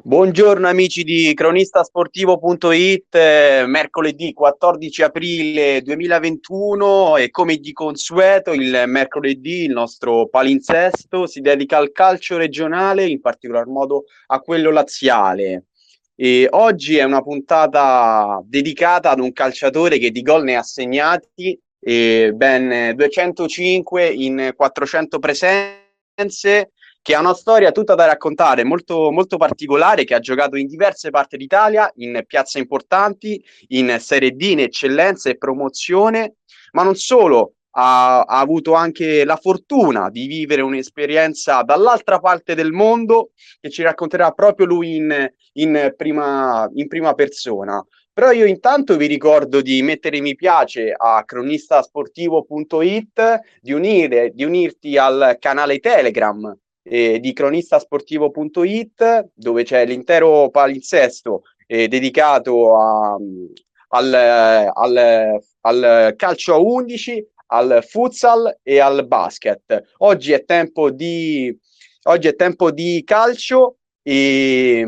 Buongiorno amici di cronistasportivo.it, eh, mercoledì 14 aprile 2021 e come di consueto il mercoledì il nostro palinsesto si dedica al calcio regionale, in particolar modo a quello laziale. E oggi è una puntata dedicata ad un calciatore che di gol ne ha segnati ben 205 in 400 presenze che ha una storia tutta da raccontare, molto, molto particolare, che ha giocato in diverse parti d'Italia, in piazze importanti, in Serie D, in eccellenza e promozione, ma non solo, ha, ha, avuto anche la fortuna di vivere un'esperienza dall'altra parte del mondo che ci racconterà proprio lui in, in, prima, in prima persona. Però io intanto vi ricordo di mettere mi piace a cronistasportivo.it, di, unire, di unirti al canale Telegram eh, di cronistasportivo.it dove c'è l'intero palinsesto eh, dedicato a, al, al, al calcio a 11, al futsal e al basket. Oggi è tempo di, oggi è tempo di calcio e,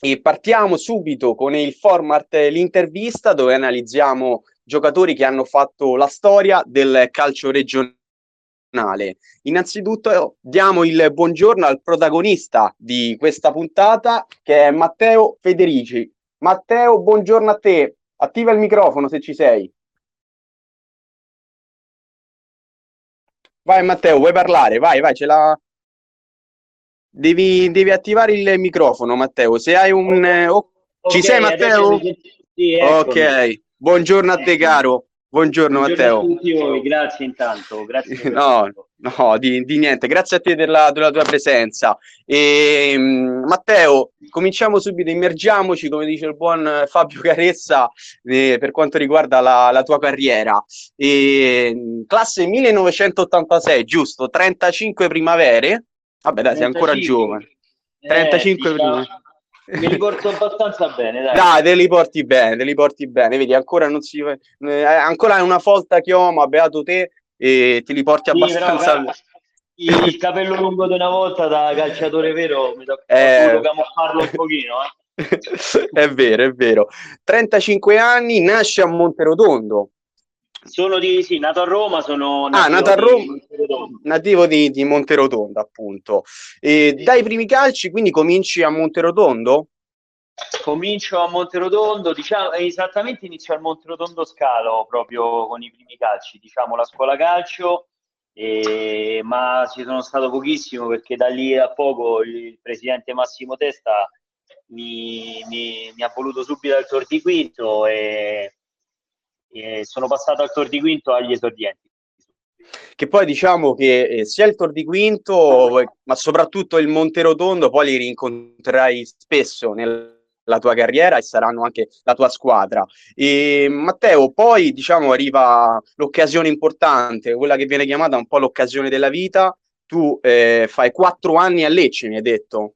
e partiamo subito con il format l'intervista dove analizziamo giocatori che hanno fatto la storia del calcio regionale Innanzitutto diamo il buongiorno al protagonista di questa puntata che è Matteo Federici. Matteo, buongiorno a te. Attiva il microfono se ci sei. Vai Matteo, vuoi parlare? Vai, vai, ce l'ha. Devi, devi attivare il microfono, Matteo. Se hai un. Oh, okay, ci sei, Matteo? Sì, ok, buongiorno a te, caro. Buongiorno, Buongiorno Matteo. A tutti voi, grazie intanto. Grazie no, no di, di, niente, grazie a te della, della tua presenza. E, um, Matteo, cominciamo subito, immergiamoci, come dice il buon Fabio Caressa, eh, per quanto riguarda la, la tua carriera. E, classe 1986, giusto? 35 primavere? Vabbè, dai, 35. sei ancora giovane. 35 eh, primavere. Mi riporto abbastanza bene, dai. Dai, te li porti bene, te li porti bene. Vedi, ancora non si... Eh, ancora è una folta che ho, ma beato te, e te li porti abbastanza bene. Il capello lungo di una volta da calciatore vero mi tocca eh... camuffarlo un pochino, eh. è vero, è vero. 35 anni, nasce a Monterotondo. Sono di, sì, nato a Roma, sono ah, nato a Roma, nativo di, di Monterotondo, appunto. E sì. Dai primi calci, quindi cominci a Monterotondo? Comincio a Monterotondo, diciamo, esattamente inizio al Monterotondo Scalo, proprio con i primi calci, diciamo la scuola calcio, e, ma ci sono stato pochissimo perché da lì a poco il presidente Massimo Testa mi, mi, mi ha voluto subito al Tor di Quinto e e sono passato al Tor di Quinto agli esordienti. Che poi diciamo che eh, sia il Tor di Quinto, ma soprattutto il Monterotondo, poi li rincontrerai spesso nella tua carriera e saranno anche la tua squadra. E, Matteo, poi diciamo arriva l'occasione importante, quella che viene chiamata un po' l'occasione della vita. Tu eh, fai quattro anni a Lecce, mi hai detto.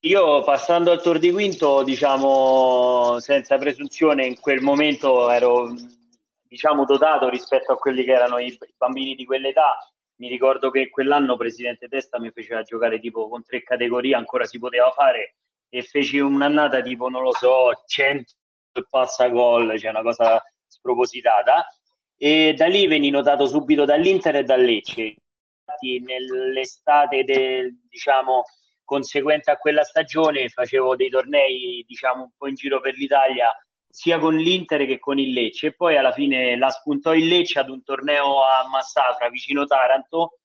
Io passando al Tor di Quinto, diciamo, senza presunzione, in quel momento ero diciamo, dotato rispetto a quelli che erano i, bambini di quell'età. Mi ricordo che quell'anno Presidente Testa mi faceva giocare tipo con tre categorie, ancora si poteva fare, e feci un'annata tipo, non lo so, 100 passa gol, cioè una cosa spropositata. E da lì veni notato subito dall'Inter e dal Lecce. Infatti, nell'estate del, diciamo, conseguente a quella stagione facevo dei tornei diciamo un po' in giro per l'Italia sia con l'Inter che con il Lecce. E poi alla fine la spuntò il Lecce ad un torneo a Massafra vicino Taranto.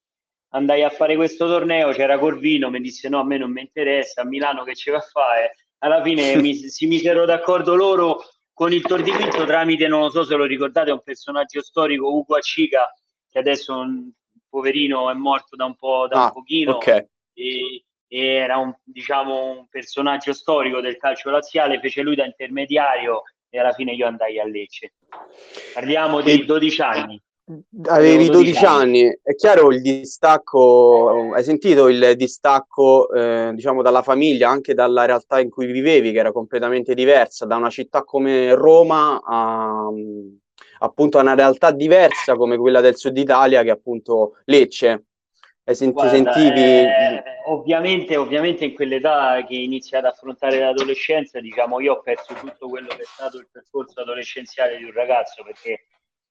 Andai a fare questo torneo c'era Corvino mi disse no a me non mi interessa a Milano che ci va a fare? Alla fine mi, si misero d'accordo loro con il Tor di Quinto tramite non lo so se lo ricordate un personaggio storico Ugo Accica che adesso un poverino è morto da un po' da ah, un pochino. okay. e, era un, diciamo, un personaggio storico del calcio laziale, fece lui da intermediario e alla fine io andai a Lecce. Parliamo di 12 anni. Avevi 12 anni. anni, è chiaro il distacco, hai sentito il distacco eh, diciamo dalla famiglia, anche dalla realtà in cui vivevi, che era completamente diversa, da una città come Roma a appunto a una realtà diversa come quella del sud Italia, che è appunto Lecce. E senti, Guarda, sentivi... Eh, ovviamente, ovviamente in quell'età che inizia ad affrontare l'adolescenza, diciamo, io ho perso tutto quello che è stato il percorso adolescenziale di un ragazzo, perché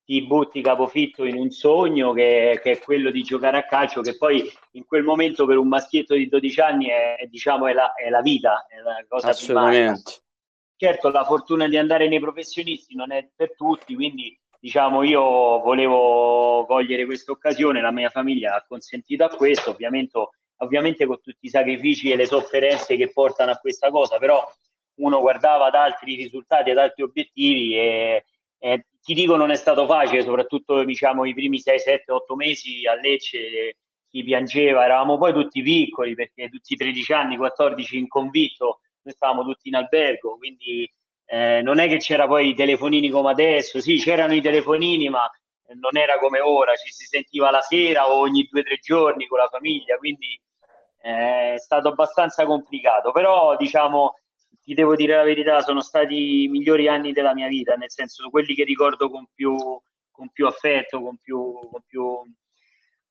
ti butti capofitto in un sogno che, che, è quello di giocare a calcio, che poi in quel momento per un maschietto di 12 anni è, è diciamo, è la, è la, vita, è la cosa Assolutamente. Certo, la fortuna di andare nei professionisti non è per tutti, quindi diciamo io volevo cogliere questa occasione, la mia famiglia ha consentito a questo, ovviamente, ovviamente con tutti i sacrifici e le sofferenze che portano a questa cosa, però uno guardava ad altri risultati, ad altri obiettivi e, e ti dico non è stato facile, soprattutto diciamo i primi 6, 7, 8 mesi a Lecce chi piangeva, eravamo poi tutti piccoli perché tutti 13 anni, 14 in convitto, noi stavamo tutti in albergo, quindi eh, non è che c'era poi i telefonini come adesso, sì c'erano i telefonini ma non era come ora, ci si sentiva la sera o ogni due o tre giorni con la famiglia, quindi eh, è stato abbastanza complicato, però diciamo ti devo dire la verità, sono stati i migliori anni della mia vita, nel senso quelli che ricordo con più, con più affetto, con più, con più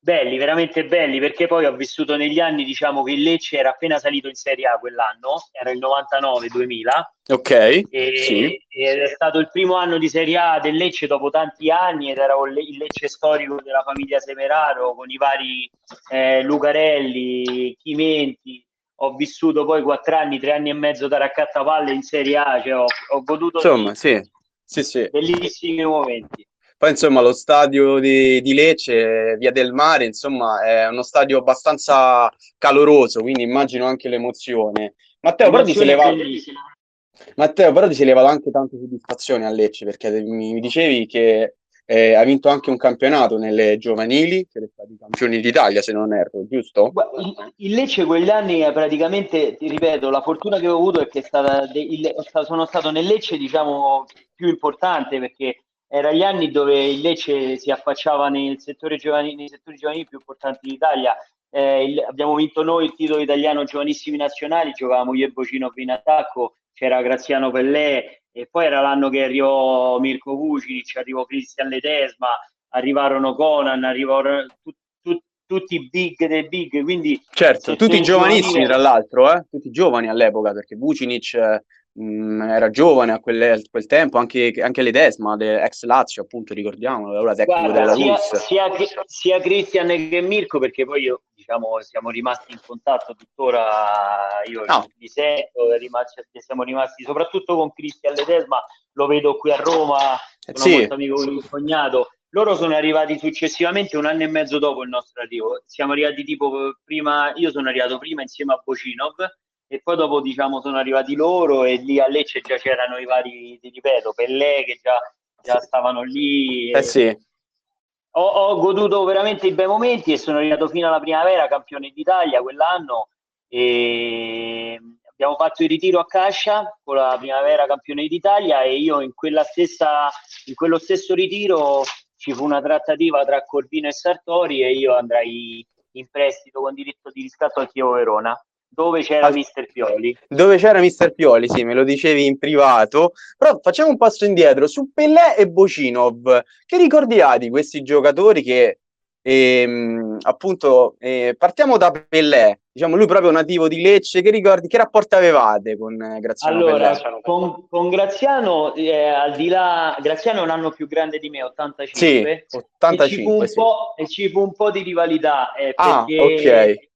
belli, veramente belli, perché poi ho vissuto negli anni, diciamo che il Lecce era appena salito in Serie A quell'anno, era il 99-2000. Ok. E, sì. Ed è stato il primo anno di Serie A del Lecce dopo tanti anni ed era il Lecce storico della famiglia Semeraro con i vari eh, Lucarelli, Chimenti. Ho vissuto poi quattro anni, tre anni e mezzo da raccattapalle in Serie A, cioè ho, ho goduto Insomma, sì. Sì, sì. bellissimi momenti. Poi insomma lo stadio di, di, Lecce, Via del Mare, insomma è uno stadio abbastanza caloroso, quindi immagino anche l'emozione. Matteo, però ti sei levato... Matteo, però ti sei levato anche tante soddisfazioni a Lecce, perché mi dicevi che eh, ha vinto anche un campionato nelle giovanili, siete stati campioni d'Italia se non erro, giusto? Il Lecce quegli anni praticamente, ti ripeto, la fortuna che ho avuto è che è stata de- il, sono stato nel Lecce diciamo più importante perché era gli anni dove il Lecce si affacciava nel settore giovanile, nei settori giovanili più importanti d'Italia. Eh, il, abbiamo vinto noi il titolo italiano giovanissimi nazionali, giocavamo io e Bocinov in attacco, c'era Graziano Pellè e poi era l'anno che arrivò Mirko Vucinic, arrivò Cristian Ledesma, arrivarono Conan, arrivarono tu, tu, tutti i big dei big, quindi... Certo, tutti giovanissimi tra l'altro, eh? tutti giovani all'epoca perché Vucinic mh, mm, era giovane a, quelle, a, quel tempo, anche, anche l'Edesma, ex Lazio, appunto, ricordiamo, ora tecnico Guarda, della sia, sia, sia Cristian che Mirko, perché poi io, diciamo, siamo rimasti in contatto tuttora, io no. li sento, rimasti, siamo rimasti soprattutto con Cristian Ledesma, lo vedo qui a Roma, sono sì. molto amico con il cognato, loro sono arrivati successivamente un anno e mezzo dopo il nostro arrivo. Siamo arrivati tipo prima, io sono arrivato prima insieme a Bocinov e poi dopo diciamo sono arrivati loro e lì a Lecce già c'erano i vari, ti ripeto, Pellè che già, già stavano lì. Eh sì. Ho, ho, goduto veramente i bei momenti e sono arrivato fino alla primavera campione d'Italia quell'anno e abbiamo fatto il ritiro a Cascia con la primavera campione d'Italia e io in, quella stessa, in quello stesso ritiro ci fu una trattativa tra Corvino e Sartori e io andrai in prestito con diritto di riscatto al Chievo Verona dove c'era Al... Mister Pioli. Dove c'era Mister Pioli, sì, me lo dicevi in privato. Però facciamo un passo indietro su Pellè e Bocinov. Che ricordi hai di questi giocatori che ehm, appunto eh, partiamo da Pellè, diciamo lui proprio nativo di Lecce, che ricordi, che rapporto avevate con eh, Graziano allora, Pellè? Con, con Graziano, eh, al di là, Graziano è un anno più grande di me, 85. Sì, 85 e ci fu un, sì. po', e ci fu un po' di rivalità, eh, ah, perché...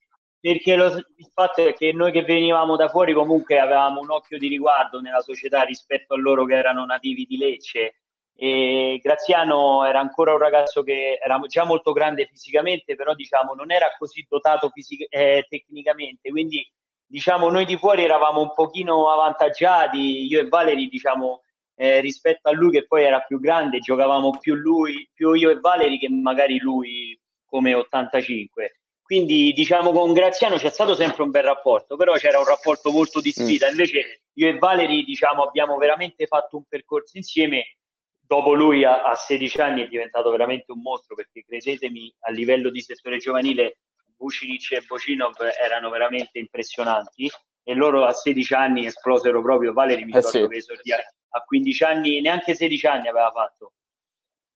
perché lo, il fatto è che noi che venivamo da fuori comunque avevamo un occhio di riguardo nella società rispetto a loro che erano nativi di Lecce. E Graziano era ancora un ragazzo che era già molto grande fisicamente però diciamo non era così dotato fisic- eh, tecnicamente. Quindi diciamo noi di fuori eravamo un pochino avvantaggiati io e Valeri diciamo eh, rispetto a lui che poi era più grande giocavamo più lui più io e Valeri che magari lui come 85 quindi diciamo con Graziano c'è stato sempre un bel rapporto, però c'era un rapporto molto di sfida. Mm. Invece io e Valeri diciamo, abbiamo veramente fatto un percorso insieme. Dopo lui a, a 16 anni è diventato veramente un mostro perché credetemi a livello di settore giovanile Vucinic e Bocinov erano veramente impressionanti e loro a 16 anni esplosero proprio. Valeri mi eh ricordo sì. che a 15 anni, neanche 16 anni aveva fatto.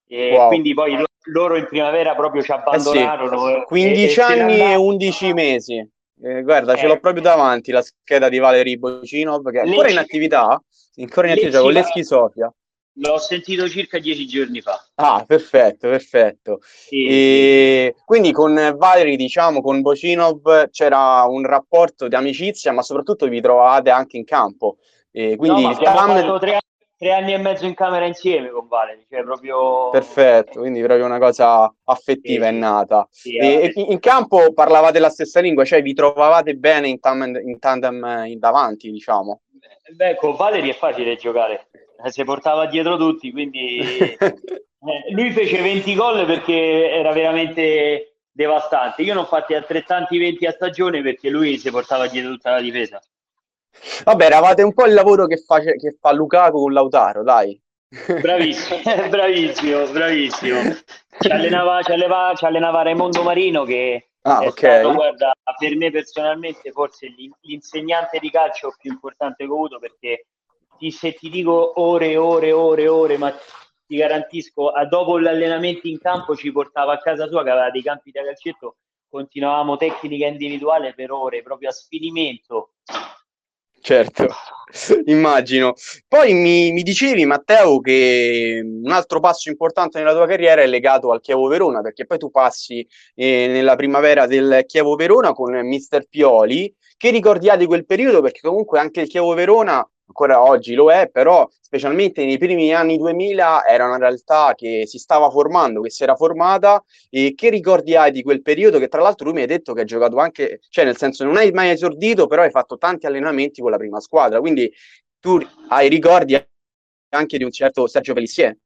E wow. quindi poi loro in primavera proprio ci abbandonarono. Eh sì. 15 e, anni e 11 mesi. Eh, guarda, eh. ce l'ho eh. proprio davanti la scheda di Valery Bocinov, che è ancora in attività, ancora in attività con l'Eschi Sofia. L'ho sentito circa dieci giorni fa. Ah, perfetto, perfetto. Sì, e sì. Quindi con Valery, diciamo, con Bocinov c'era un rapporto di amicizia, ma soprattutto vi trovavate anche in campo. E quindi no, Tam... fatto tre, tre, anni e mezzo in camera insieme con Valery, cioè proprio... Perfetto, quindi proprio una cosa affettiva sì, è nata. Sì, e, e in campo parlavate la stessa lingua, cioè vi trovavate bene in tandem, in, tandem in davanti, diciamo? Beh, con Valery è facile giocare eh, si portava dietro tutti, quindi eh, lui fece 20 gol perché era veramente devastante. Io non ho fatti altrettanti 20 a stagione perché lui si portava dietro tutta la difesa. Vabbè, eravate un po' il lavoro che fa, che fa Lukaku con Lautaro, dai. Bravissimo, bravissimo, bravissimo. Ci allenava, ci, allenava, ci allenava Raimondo Marino che ah, è okay. stato, guarda, per me personalmente forse l'insegnante di calcio più importante che ho avuto perché ti, se ti dico ore ore ore ore, ma ti garantisco, dopo l'allenamento in campo ci portava a casa sua che aveva dei campi da calcetto, continuavamo tecnica individuale per ore, proprio a sfinimento. Certo, immagino. Poi mi, mi, dicevi, Matteo, che un altro passo importante nella tua carriera è legato al Chievo Verona, perché poi tu passi eh, nella primavera del Chievo Verona con Mister Pioli. Che ricordiate quel periodo? Perché comunque anche il Chievo Verona ancora oggi lo è, però specialmente nei primi anni 2000 era una realtà che si stava formando, che si era formata. E che ricordi hai di quel periodo? Che tra l'altro lui mi hai detto che hai giocato anche, cioè nel senso non hai mai esordito, però hai fatto tanti allenamenti con la prima squadra, quindi tu hai ricordi anche di un certo Sergio Pelissier.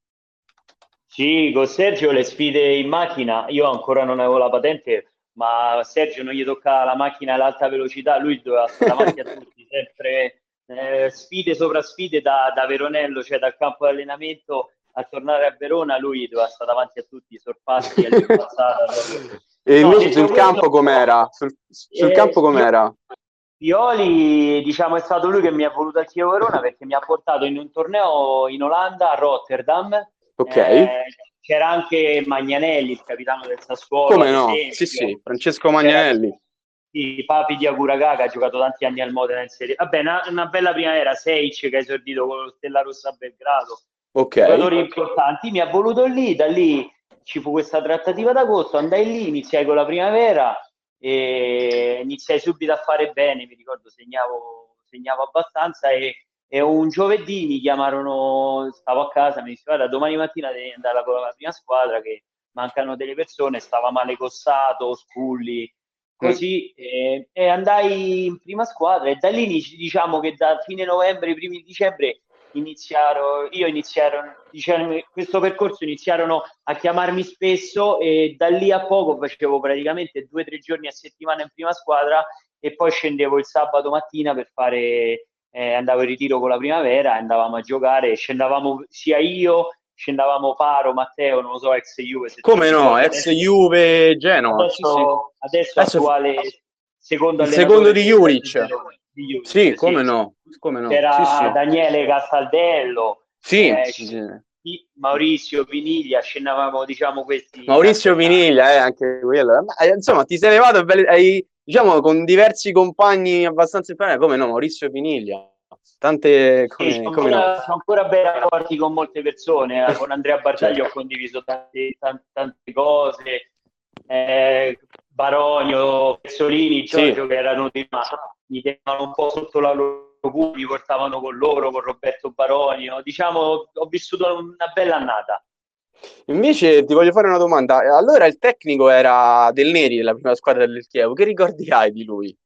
Sì, con Sergio le sfide in macchina, io ancora non avevo la patente, ma Sergio non gli toccava la macchina all'alta velocità, lui doveva stare davanti a tutti, sempre eh, sfide sopra sfide da, da, Veronello, cioè dal campo di allenamento a tornare a Verona, lui doveva stare davanti a tutti i sorpassi e no, invece sul campo com'era? Sul, sul eh, campo com'era? Pioli, diciamo, è stato lui che mi ha voluto al Chievo Verona perché mi ha portato in un torneo in Olanda, a Rotterdam. Ok. Eh, c'era anche Magnanelli, il capitano del Sassuolo. Come no? Sì, sì, Francesco Magnanelli i Papi di Aguraga che ha giocato tanti anni al Modena in Serie Vabbè, una, una bella primavera, Seic che ha esordito con lo Stella Rossa a Belgrado. Ok. Giocatori importanti, mi ha voluto lì, da lì ci fu questa trattativa d'agosto, andai lì, iniziai con la primavera e iniziai subito a fare bene, mi ricordo segnavo, segnavo abbastanza e, e, un giovedì mi chiamarono, stavo a casa, mi dicevano guarda domani mattina devi andare con la prima squadra che mancano delle persone, stava male Cossato, Sculli, così eh, e andai in prima squadra e da lì diciamo che da fine novembre, primi dicembre iniziarono, io iniziarono, diciamo, questo percorso iniziarono a chiamarmi spesso e da lì a poco facevo praticamente due o tre giorni a settimana in prima squadra e poi scendevo il sabato mattina per fare, eh, andavo in ritiro con la primavera, andavamo a giocare, scendavamo sia io scendavamo Paro, Matteo, non lo so, ex Juve. Come no, ex Juve Genova. Adesso, sì, sì. adesso, adesso attuale secondo secondo di Juric. Sì, sì, come no, come no. C'era sì, Daniele Castaldello. Sì, eh, Maurizio Viniglia, scendavamo diciamo questi. Maurizio Viniglia, eh, anche quello. Ma, eh, insomma, ti sei levato hai, diciamo, con diversi compagni abbastanza come no, Maurizio Viniglia tante come, sì, come ancora, no. ancora bei rapporti con molte persone eh. con Andrea certo. ho condiviso tante, tante, tante cose eh, Baronio, Pezzolini, Giorgio sì. che erano di ma mi tenevano un po' sotto la loro cura, mi portavano con loro, con Roberto Baronio diciamo ho vissuto una bella annata Invece ti voglio fare una domanda. Allora il tecnico era del Neri della prima squadra del Chievo. Che ricordi hai di lui?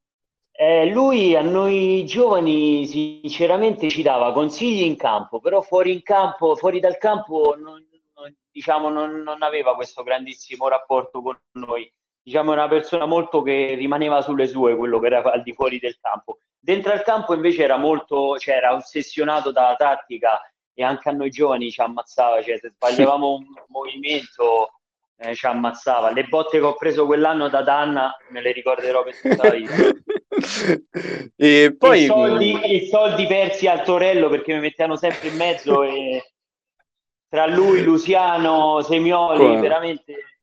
Eh, lui a noi giovani sinceramente ci dava consigli in campo, però fuori, in campo, fuori dal campo non, non, diciamo, non, non, aveva questo grandissimo rapporto con noi. Diciamo, una persona molto che rimaneva sulle sue, quello che era al di fuori del campo. Dentro al campo invece era molto, cioè era ossessionato dalla tattica e anche a noi giovani ci ammazzava, cioè se sbagliavamo un movimento eh, ci ammazzava. Le botte che ho preso quell'anno da Danna me le ricorderò per tutta la vita. e poi... I soldi, I soldi, persi al Torello perché mi mettevano sempre in mezzo e... tra lui, Luciano, Semioli, Come? veramente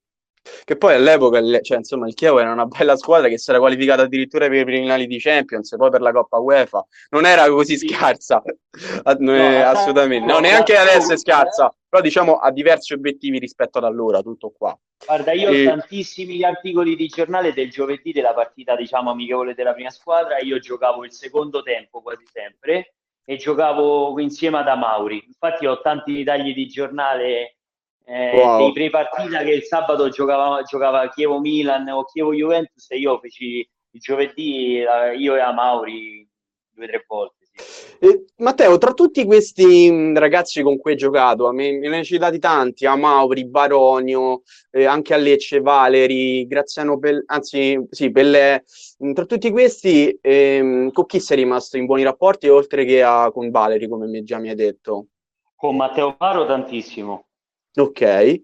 che poi all'epoca, cioè, insomma, il Chievo era una bella squadra che si era qualificata addirittura per i preliminari di Champions e poi per la Coppa UEFA. Non era così scarsa, no, assolutamente. No, neanche adesso è scarsa, però diciamo ha diversi obiettivi rispetto ad allora, tutto qua. Guarda, io e... ho tantissimi articoli di giornale del giovedì della partita, diciamo, amichevole della prima squadra. Io giocavo il secondo tempo quasi sempre e giocavo insieme ad Amauri. Infatti ho tanti tagli di giornale eh, wow. dei pre-partita che il sabato giocava, giocava Chievo-Milan o Chievo-Juventus e io feci il giovedì, eh, io e Amauri due o tre volte. Eh, Matteo, tra tutti questi mm, ragazzi con cui hai giocato, me, me ne hai citati tanti, Amauri, Baronio, eh, anche a Lecce, Valeri, Graziano, Pel- anzi sì, Pellè, mm, tra tutti questi ehm, con chi sei rimasto in buoni rapporti oltre che a, con Valeri, come già mi hai detto? Con Matteo Paro tantissimo, Ok.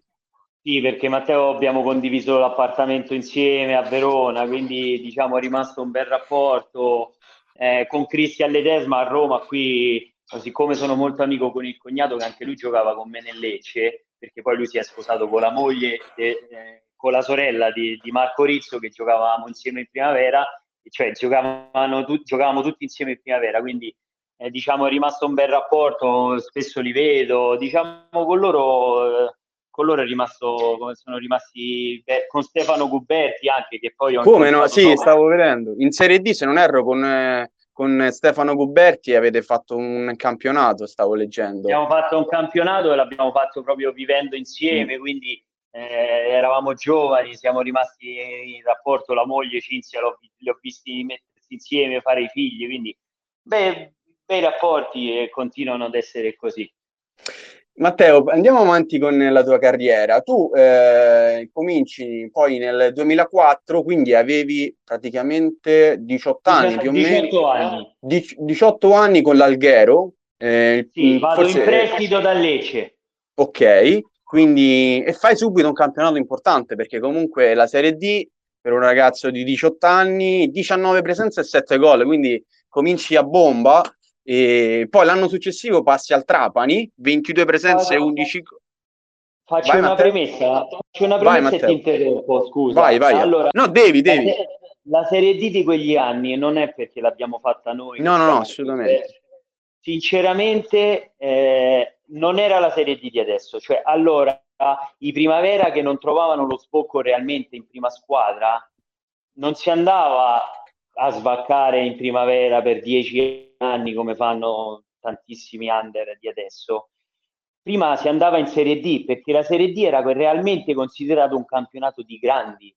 Sì, perché Matteo abbiamo condiviso l'appartamento insieme a Verona, quindi diciamo è rimasto un bel rapporto. Eh, con Cristian Ledesma a Roma, qui, siccome sono molto amico con il cognato, che anche lui giocava con me nel Lecce, perché poi lui si è sposato con la moglie, e, eh, con la sorella di, di, Marco Rizzo, che giocavamo insieme in primavera, cioè tu, giocavamo tutti insieme in primavera, quindi eh, diciamo è rimasto un bel rapporto, spesso li vedo, diciamo con loro, eh, con loro è rimasto come sono rimasti beh, con Stefano Guberti anche che poi come no sì dopo. stavo vedendo in Serie D se non erro con, eh, con Stefano Guberti avete fatto un campionato stavo leggendo abbiamo fatto un campionato e l'abbiamo fatto proprio vivendo insieme mm. quindi eh, eravamo giovani siamo rimasti in rapporto la moglie Cinzia li ho visti mettersi insieme fare i figli quindi beh bei rapporti e continuano ad essere così. Matteo, andiamo avanti con la tua carriera. Tu eh, cominci poi nel 2004, quindi avevi praticamente 18 anni 18, più o meno. 18 anni. 18 anni con l'Alghero. Eh, sì, vado forse... in prestito da Lecce. Ok, quindi e fai subito un campionato importante perché comunque la Serie D per un ragazzo di 18 anni, 19 presenze e 7 gol, quindi cominci a bomba e poi l'anno successivo passi al Trapani, 22 presenze e 11 Faccio vai, una Matteo. premessa, faccio una premessa vai, e ti interrompo, scusa. Vai, vai. Allora, no, devi, devi. La, la, Serie D di quegli anni non è perché l'abbiamo fatta noi. No, no, no, assolutamente. Sinceramente eh, non era la Serie D di adesso, cioè allora i Primavera che non trovavano lo sbocco realmente in prima squadra, non si andava a svaccare in primavera per dieci anni come fanno tantissimi under di adesso. Prima si andava in Serie D perché la Serie D era realmente considerato un campionato di grandi,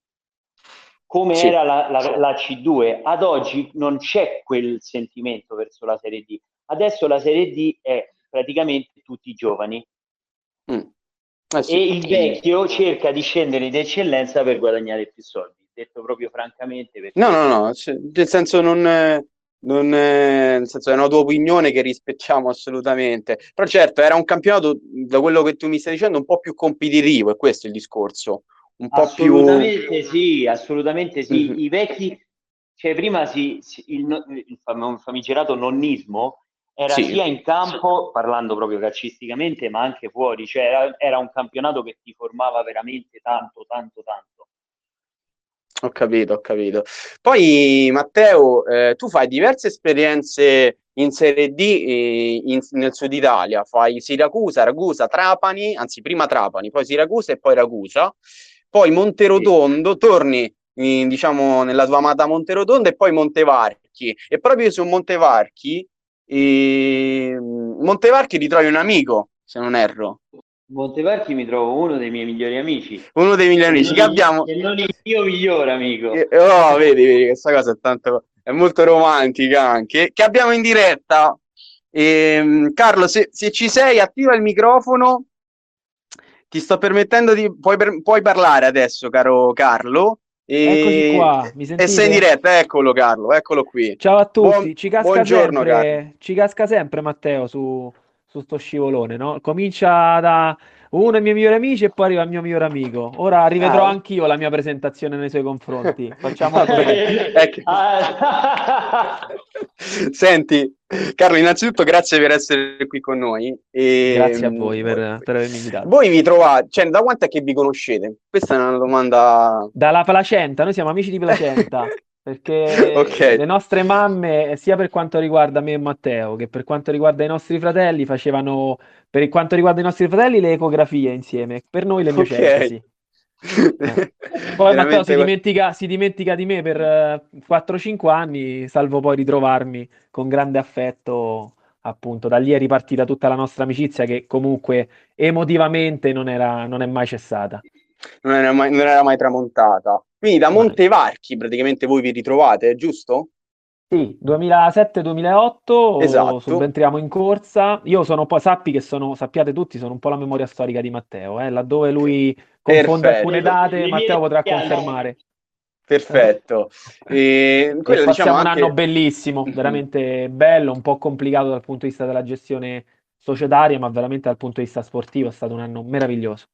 come sì. era la, la, la, C2. Ad oggi non c'è quel sentimento verso la Serie D. Adesso la Serie D è praticamente tutti i giovani. Mm. Eh sì. E il vecchio cerca di scendere in eccellenza per guadagnare più soldi detto proprio francamente. Perché... No, no, no, cioè, nel senso non, non nel senso è una tua opinione che rispettiamo assolutamente. Però certo, era un campionato, da quello che tu mi stai dicendo, un po' più competitivo, e questo è il discorso. Un po' assolutamente più... sì, assolutamente sì. Mm-hmm. I vecchi, cioè prima si, si il, il famigerato nonnismo era sì. sia in campo, parlando proprio calcisticamente, ma anche fuori, cioè era, era un campionato che ti formava veramente tanto, tanto, tanto. Ho capito, ho capito. Poi Matteo, eh, tu fai diverse esperienze in Serie D eh, in, nel sud Italia, fai Siracusa, Ragusa, Trapani, anzi prima Trapani, poi Siracusa e poi Ragusa, poi Monterotondo, torni in, diciamo nella tua amata Monterotondo e poi Montevarchi. E proprio su Montevarchi, eh, Montevarchi ritrovi un amico, se non erro. Montevarchi mi trovo uno dei miei migliori amici. Uno dei migliori amici che abbiamo. E non il mio migliore amico. Eh, oh, vedi, vedi, questa cosa è tanto. È molto romantica anche. Che abbiamo in diretta. Ehm, Carlo, se, se, ci sei, attiva il microfono. Ti sto permettendo di. Puoi, per... puoi parlare adesso, caro Carlo. E... Eccoci qua, mi sentite? E sei in diretta, eccolo Carlo, eccolo qui. Ciao a tutti, Buon... ci, casca sempre, ci casca sempre Matteo su, su sto scivolone, no? Comincia da uno dei miei migliori amici e poi arriva il mio migliore amico. Ora rivedrò ah. anch'io la mia presentazione nei suoi confronti. Facciamo ecco. Senti, Carlo, innanzitutto grazie per essere qui con noi. E... Grazie a voi per, per avermi invitato. Voi vi trovate, cioè da quanto è che vi conoscete? Questa è una domanda... Dalla Placenta, noi siamo amici di Placenta. Perché okay. le nostre mamme, sia per quanto riguarda me e Matteo, che per quanto riguarda i nostri fratelli, facevano, per quanto riguarda i nostri fratelli, le ecografie insieme, per noi le miocesi. Okay. Eh. Poi Matteo si dimentica, si dimentica, di me per uh, eh, 4-5 anni, salvo poi ritrovarmi con grande affetto. Appunto, da lì è ripartita tutta la nostra amicizia che comunque emotivamente non, era, non è mai cessata. Non era mai, non era mai tramontata. Quindi da Montevarchi praticamente voi vi ritrovate, giusto? Sì, 2007-2008 esatto. subentriamo in corsa. Io sono un po', sappi che sono, sappiate tutti, sono un po' la memoria storica di Matteo, eh? laddove lui confonde Perfetto. alcune date, Matteo potrà confermare. Perfetto. E quello, diciamo, anche... un anno bellissimo, veramente bello, un po' complicato dal punto di vista della gestione societaria, ma veramente dal punto di vista sportivo è stato un anno meraviglioso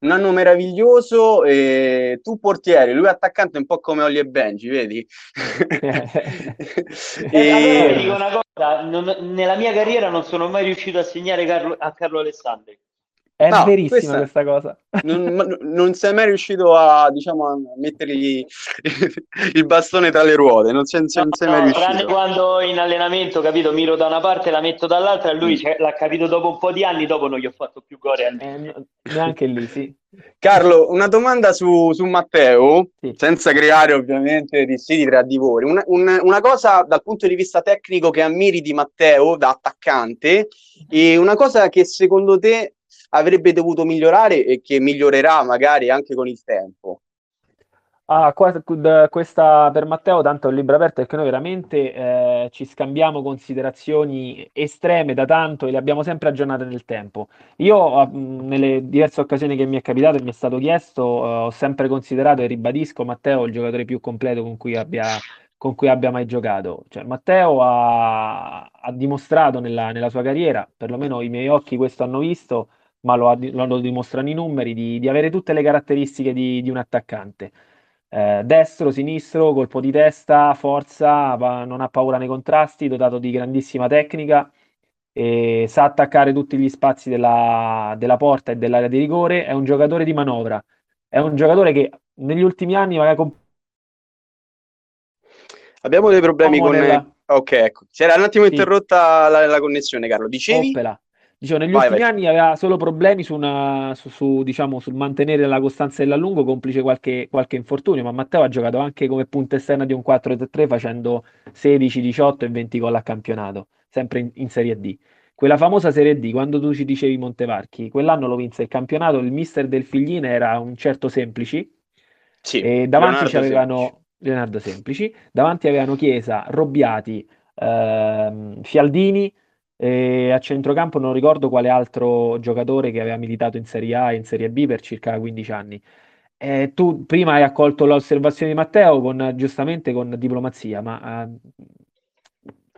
un anno meraviglioso. E tu portiere, lui attaccante un po' come Olli e Benji, vedi? e... allora dico una cosa, non, nella mia carriera non sono mai riuscito a segnare Carlo, a Carlo Alessandri. È no, verissima questa, questa cosa. Non, non, sei mai riuscito a, diciamo, a mettergli il bastone tra le ruote, non sei, non sei no, mai riuscito. Tranne quando in allenamento, capito, miro da una parte e la metto dall'altra e lui mm. l'ha capito dopo un po' di anni, dopo non gli ho fatto più gore. Eh, neanche lì, sì. Carlo, una domanda su, su Matteo, sì. senza creare ovviamente dissidi tra di voi. Una, un, una cosa dal punto di vista tecnico che ammiri di Matteo da attaccante e una cosa che secondo te avrebbe dovuto migliorare e che migliorerà magari anche con il tempo? Ah, questa per Matteo tanto è un libro aperto perché noi veramente eh, ci scambiamo considerazioni estreme da tanto e le abbiamo sempre aggiornate nel tempo. Io nelle diverse occasioni che mi è capitato e mi è stato chiesto eh, ho sempre considerato e ribadisco Matteo il giocatore più completo con cui abbia, con cui abbia mai giocato. Cioè, Matteo ha, ha dimostrato nella, nella sua carriera, perlomeno i miei occhi questo hanno visto, ma lo, lo dimostrano i numeri, di, di, avere tutte le caratteristiche di, di un attaccante. Eh, destro, sinistro, colpo di testa, forza, va, non ha paura nei contrasti, dotato di grandissima tecnica, e sa attaccare tutti gli spazi della, della porta e dell'area di rigore, è un giocatore di manovra, è un giocatore che negli ultimi anni magari... Comp- Abbiamo dei problemi con... Nella... Ok, ecco. Si era un attimo sì. interrotta la, la, connessione, Carlo. Dicevi? Oppela. Dicevo, negli vai, ultimi vai. anni aveva solo problemi su una, su, su, diciamo, sul mantenere la costanza dell'allungo, lungo, complice qualche, qualche, infortunio, ma Matteo ha giocato anche come punta esterna di un 4-3 facendo 16, 18 e 20 gol a campionato, sempre in, in, Serie D. Quella famosa Serie D, quando tu ci dicevi Montevarchi, quell'anno lo vinse il campionato, il mister del Figline era un certo Semplici, sì, e davanti c'avevano Semplici. Leonardo Semplici, davanti avevano Chiesa, Robbiati, ehm, Fialdini, e a centrocampo non ricordo quale altro giocatore che aveva militato in Serie A e in Serie B per circa 15 anni. Eh, tu prima hai accolto l'osservazione di Matteo con, giustamente con diplomazia, ma uh,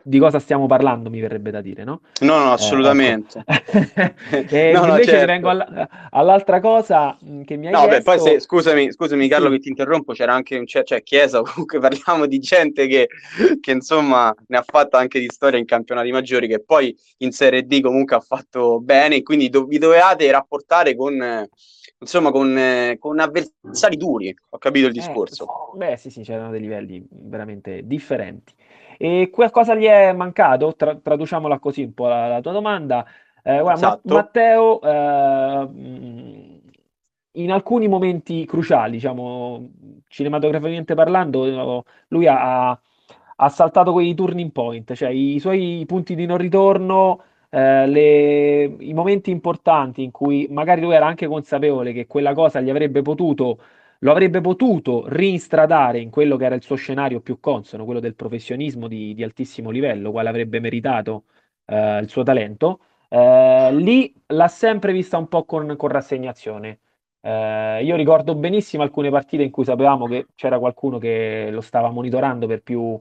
di cosa stiamo parlando, mi verrebbe da dire, no? No, no, assolutamente. Eh, ecco. no, invece certo. vengo all- all'altra cosa che mi hai no, chiesto... Beh, poi se, scusami, scusami Carlo sì. che ti interrompo, c'era anche un cioè, cioè Chiesa, comunque parliamo di gente che, che, insomma ne ha fatta anche di storia in campionati maggiori, che poi in Serie D comunque ha fatto bene, quindi do- vi dovevate rapportare con insomma, con, con, avversari duri. Ho capito il eh, discorso. Eh, beh, sì, sì, c'erano dei livelli veramente differenti. E qualcosa gli è mancato? Tra- traduciamola così un po' la, la tua domanda. Eh, guarda, esatto. Ma- Matteo, eh, in alcuni momenti cruciali, diciamo, cinematograficamente parlando, lui ha, ha saltato quei turning point, cioè i suoi punti di non ritorno, eh, le, i momenti importanti in cui magari lui era anche consapevole che quella cosa gli avrebbe potuto lo avrebbe potuto rinstradare in quello che era il suo scenario più consono, quello del professionismo di, di altissimo livello, quale avrebbe meritato eh, il suo talento. Eh, lì l'ha sempre vista un po' con, con rassegnazione. Eh, io ricordo benissimo alcune partite in cui sapevamo che c'era qualcuno che lo stava monitorando per più.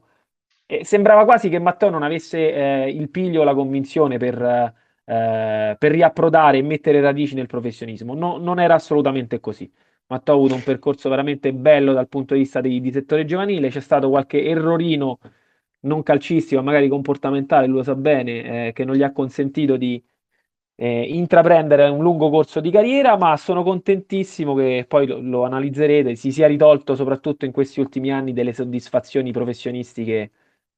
E sembrava quasi che Matteo non avesse eh, il piglio o la convinzione per eh, per riapprodare e mettere radici nel professionismo. No, non era assolutamente così. Matteo ha avuto un percorso veramente bello dal punto di vista di, di settore giovanile, c'è stato qualche errorino non calcistico, magari comportamentale, lui lo sa bene, eh, che non gli ha consentito di eh, intraprendere un lungo corso di carriera, ma sono contentissimo che poi lo, lo, analizzerete, si sia ritolto soprattutto in questi ultimi anni delle soddisfazioni professionistiche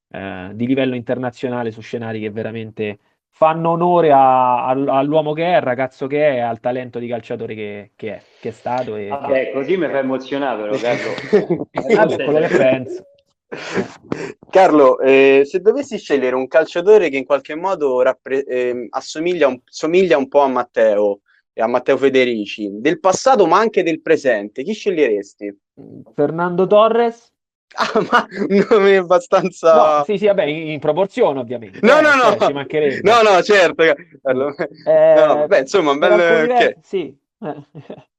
eh, di livello internazionale su scenari che veramente fanno onore a, a, all'uomo che è, al ragazzo che è, al talento di calciatore che, che è, che è stato. E Vabbè, che... così mi fa emozionare però, Carlo. Quello che penso. Carlo, eh, se dovessi scegliere un calciatore che in qualche modo rappre- eh, assomiglia un, somiglia un po' a Matteo e a Matteo Federici, del passato ma anche del presente, chi sceglieresti? Fernando Torres. Ah, ma un nome abbastanza... No, sì, sì, vabbè, in, in proporzione ovviamente. No, eh, no, no. Cioè, no, no, certo. Carlo. Eh, no, beh, insomma, un bel... Che... Sì.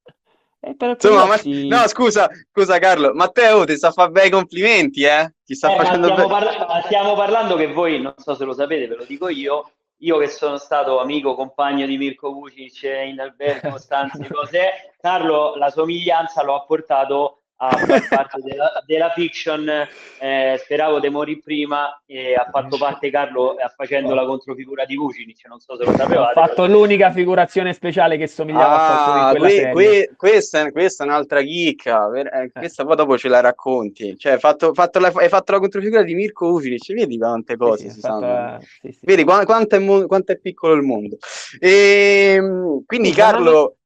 Insomma, ma... no, scusa, scusa Carlo, Matteo ti sta fa bei complimenti, eh? Ti sta eh, facendo stiamo, be... parla... stiamo parlando che voi, non so se lo sapete, ve lo dico io, io che sono stato amico, compagno di Mirko Vucic in albergo, stanze, cose, Carlo la somiglianza lo ha portato a far parte della, della fiction eh, Speravo di morire prima e ha fatto parte Carlo eh, facendo la controfigura di Vucinic non so se lo sapevate. Ha fatto l'unica figurazione speciale che somigliava ah, a que- que- questa, questa, è un'altra chicca eh, eh, questa poi dopo ce la racconti. Cioè fatto, fatto la, hai fatto la controfigura di Mirko Vucinic vedi quante cose sì, si sanno. sì, sì. vedi qu- quanto, è mo- quanto, è piccolo il mondo. E, ehm, quindi Carlo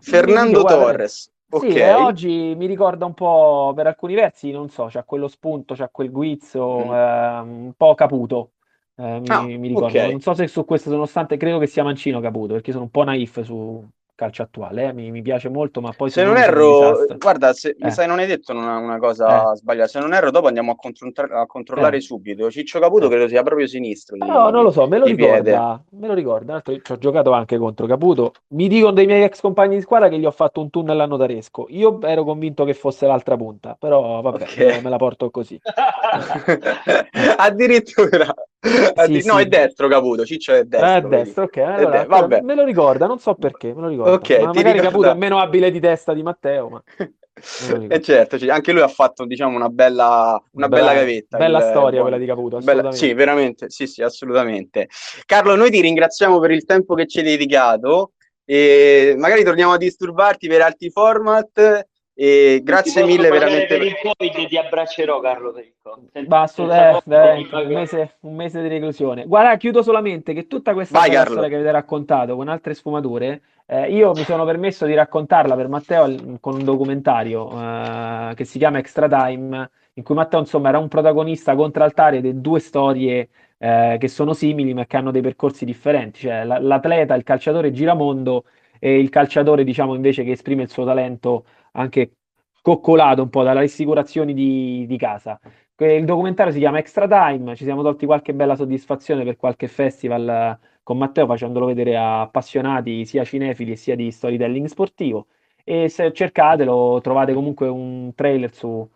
Fernando Torres Okay. Sì, oggi mi ricorda un po' per alcuni versi, non so, c'ha quello spunto, c'ha quel guizzo, mm. eh, un po' caputo. Eh, mi, ah, mi, ricordo. Okay. Non so se su questo, nonostante credo che sia mancino caputo, perché sono un po' naif su, calcio attuale, eh? mi, mi, piace molto, ma poi... Se non erro, guarda, se, eh. sai, non hai detto una, una cosa eh. sbagliata, se non erro dopo andiamo a, a controllare eh. subito, Ciccio Caputo eh. credo sia proprio sinistro. Di, no, non lo so, me lo ricorda, me lo ricorda, ci ho giocato anche contro Caputo, mi dicono dei miei ex compagni di squadra che gli ho fatto un tunnel a notaresco, io ero convinto che fosse l'altra punta, però vabbè, okay. me la porto così. Addirittura... Sì, no, sì. è destro Caputo, Ciccio è destro. È destro, ok. Allora, de- vabbè. Me lo ricorda, non so perché, me lo ricordo. Ok, ma magari ricorda... Caputo è meno abile di testa di Matteo, ma... E eh certo, anche lui ha fatto diciamo una bella, una bella, bella gavetta. Bella il, storia quella di Caputo. Bella, sì, veramente, sì, sì, assolutamente. Carlo, noi ti ringraziamo per il tempo che ci hai dedicato e magari torniamo a disturbarti per altri format e grazie mille veramente. Per il Covid ti abbraccerò, Carlo. Per il COVID. Basta, eh, un, mese, un, mese, di reclusione. Guarda, chiudo solamente che tutta questa Vai, storia che avete raccontato con altre sfumature, eh, io mi sono permesso di raccontarla per Matteo con un documentario eh, che si chiama Extra Time, in cui Matteo insomma era un protagonista contraltare di due storie eh, che sono simili ma che hanno dei percorsi differenti. Cioè l'atleta, il calciatore giramondo e il calciatore, diciamo, invece che esprime il suo talento anche coccolato un po' dalle assicurazioni di, di casa. Il documentario si chiama Extra Time, ci siamo tolti qualche bella soddisfazione per qualche festival con Matteo facendolo vedere a appassionati sia cinefili sia di storytelling sportivo e se cercatelo trovate comunque un trailer su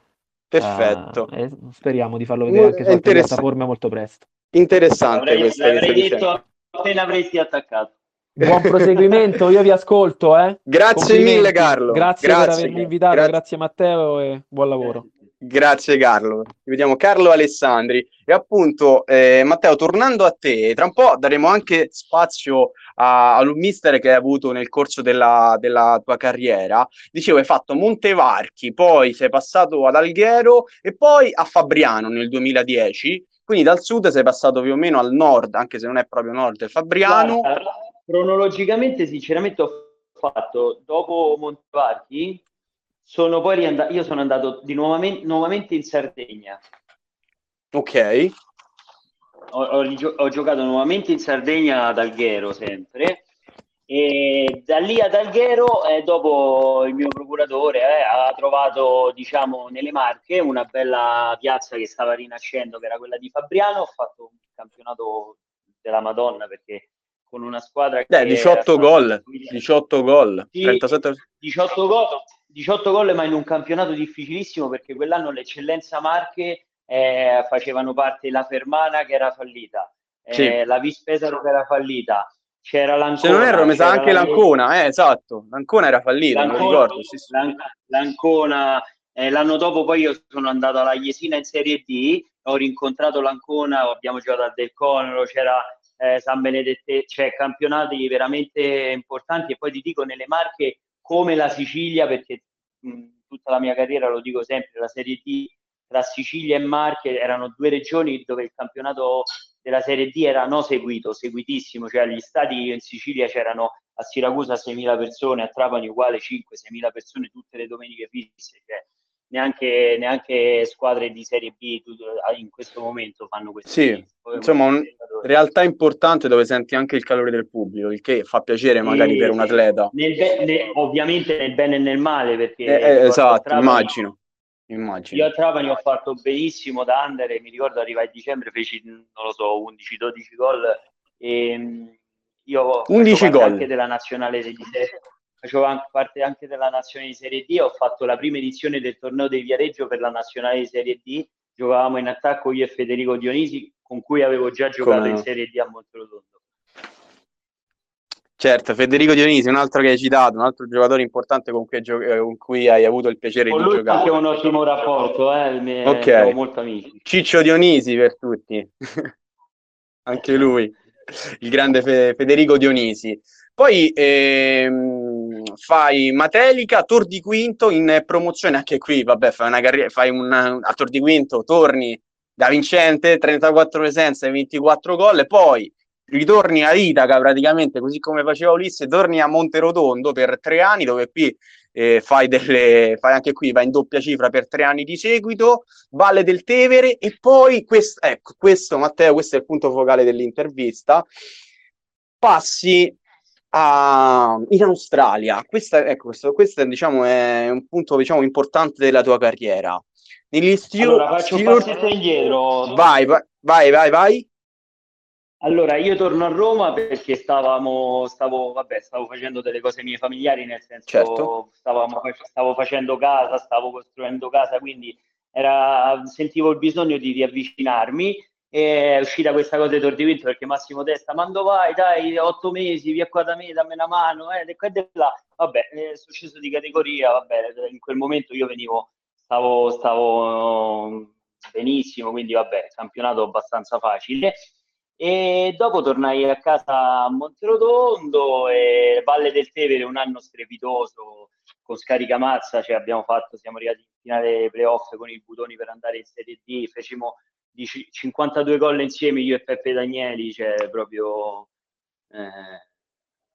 Perfetto. Uh, e speriamo di farlo vedere anche su piattaforme molto presto. Interessante l'avrei, questo l'avrei detto appena avresti attaccato. Buon proseguimento, io vi ascolto. Eh. Grazie mille Carlo. Grazie, grazie, per avermi invitato, grazie. grazie Matteo e buon lavoro. Grazie Carlo. Vediamo Carlo Alessandri. E appunto, eh, Matteo, tornando a te, tra un po' daremo anche spazio a, a un mister che hai avuto nel corso della, della, tua carriera. Dicevo, hai fatto Montevarchi, poi sei passato ad Alghero e poi a Fabriano nel 2010. Quindi dal sud sei passato più o meno al nord, anche se non è proprio nord, è Fabriano. Guarda, cronologicamente, sinceramente, ho fatto dopo Montevarchi, sono poi riandato, io sono andato di nuovamente, nuovamente in Sardegna. Ok. Ho, ho, ho, giocato nuovamente in Sardegna ad Alghero sempre e da lì ad Alghero eh, dopo il mio procuratore eh, ha trovato diciamo nelle Marche una bella piazza che stava rinascendo che era quella di Fabriano ho fatto un campionato della Madonna perché con una squadra che 18 gol 18 gol 37... 18 gol 18 gol ma in un campionato difficilissimo perché quell'anno l'eccellenza Marche eh, facevano parte la Fermana che era fallita, eh, sì. la Vispesaro che era fallita, c'era l'Ancona. Se non erro, mi sa anche la... l'Ancona, eh, esatto. L'Ancona era fallita, non lo ricordo. Sì, sì. L'Ancona, eh, l'anno dopo poi io sono andato alla Jesina in Serie D, ho rincontrato l'Ancona, abbiamo giocato a Del Conero, c'era eh, San Benedetto, cioè campionati veramente importanti. E poi ti dico nelle Marche come la Sicilia, perché mh, tutta la mia carriera lo dico sempre, la Serie D tra Sicilia e Marche erano due regioni dove il campionato della Serie D era non seguito, seguitissimo, cioè agli stadi in Sicilia c'erano a Siracusa 6.000 persone, a Trapani uguale 5-6.000 persone tutte le domeniche fisse, cioè neanche, neanche, squadre di Serie B in questo momento fanno questo. Sì, insomma, una realtà importante dove senti anche il calore del pubblico, il che fa piacere magari e, per un atleta. Nel be- ne, ovviamente nel bene e nel male, perché... Eh, eh, esatto, Trapani, immagino. Immagino. Io a Trapani ho fatto benissimo da under mi ricordo arrivai a dicembre, feci, non lo so, 11-12 gol e mm, io 11 gol anche della nazionale di facevo anche parte anche della nazionale di Serie D, ho fatto la prima edizione del torneo di Viareggio per la nazionale di Serie D, giocavamo in attacco io e Federico Dionisi con cui avevo già giocato Come... in Serie D a Monterotondo. Certo, Federico Dionisi, un altro che hai citato, un altro giocatore importante con cui, gio- con cui hai avuto il piacere con di giocare. Lui un ottimo rapporto, eh? Mi, ok. molto amici. Ciccio Dionisi per tutti, anche lui, il grande Fe- Federico Dionisi. Poi ehm, fai Matelica, Tor di Quinto in promozione, anche qui, vabbè, fai una carriera, fai un, a Tor di Quinto, torni da vincente, 34 presenze e 24 gol, poi ritorni a Itaca praticamente, così come faceva Ulisse, torni a Monterotondo per tre anni, dove qui eh, fai, delle, fai anche qui, vai in doppia cifra per tre anni di seguito, Valle del Tevere, e poi, questo, ecco, questo Matteo, questo è il punto focale dell'intervista, passi a, in Australia. Questa, ecco, questo, questo diciamo, è un punto diciamo, importante della tua carriera. Negli stu- allora, faccio un passetto indietro. Vai, vai, vai, vai. Allora, io torno a Roma perché stavamo, stavo, vabbè, stavo facendo delle cose mie familiari, nel senso certo. stavamo, stavo facendo casa, stavo costruendo casa, quindi era, sentivo il bisogno di riavvicinarmi è uscita questa cosa di Tordivinto perché Massimo Testa, dove vai? Dai, otto mesi, via qua da me, dammi una mano, eh, qua e là. Vabbè, è successo di categoria, vabbè, in quel momento io venivo, stavo, stavo benissimo, quindi vabbè, campionato abbastanza facile. E dopo tornai a casa a Monterotondo e Valle del Tevere un anno strepitoso con Scaricamazza, cioè abbiamo fatto, siamo arrivati in finale playoff con i Butoni per andare in Serie D, fecimo di 52 gol insieme io e Peppe Danieli, cioè proprio eh,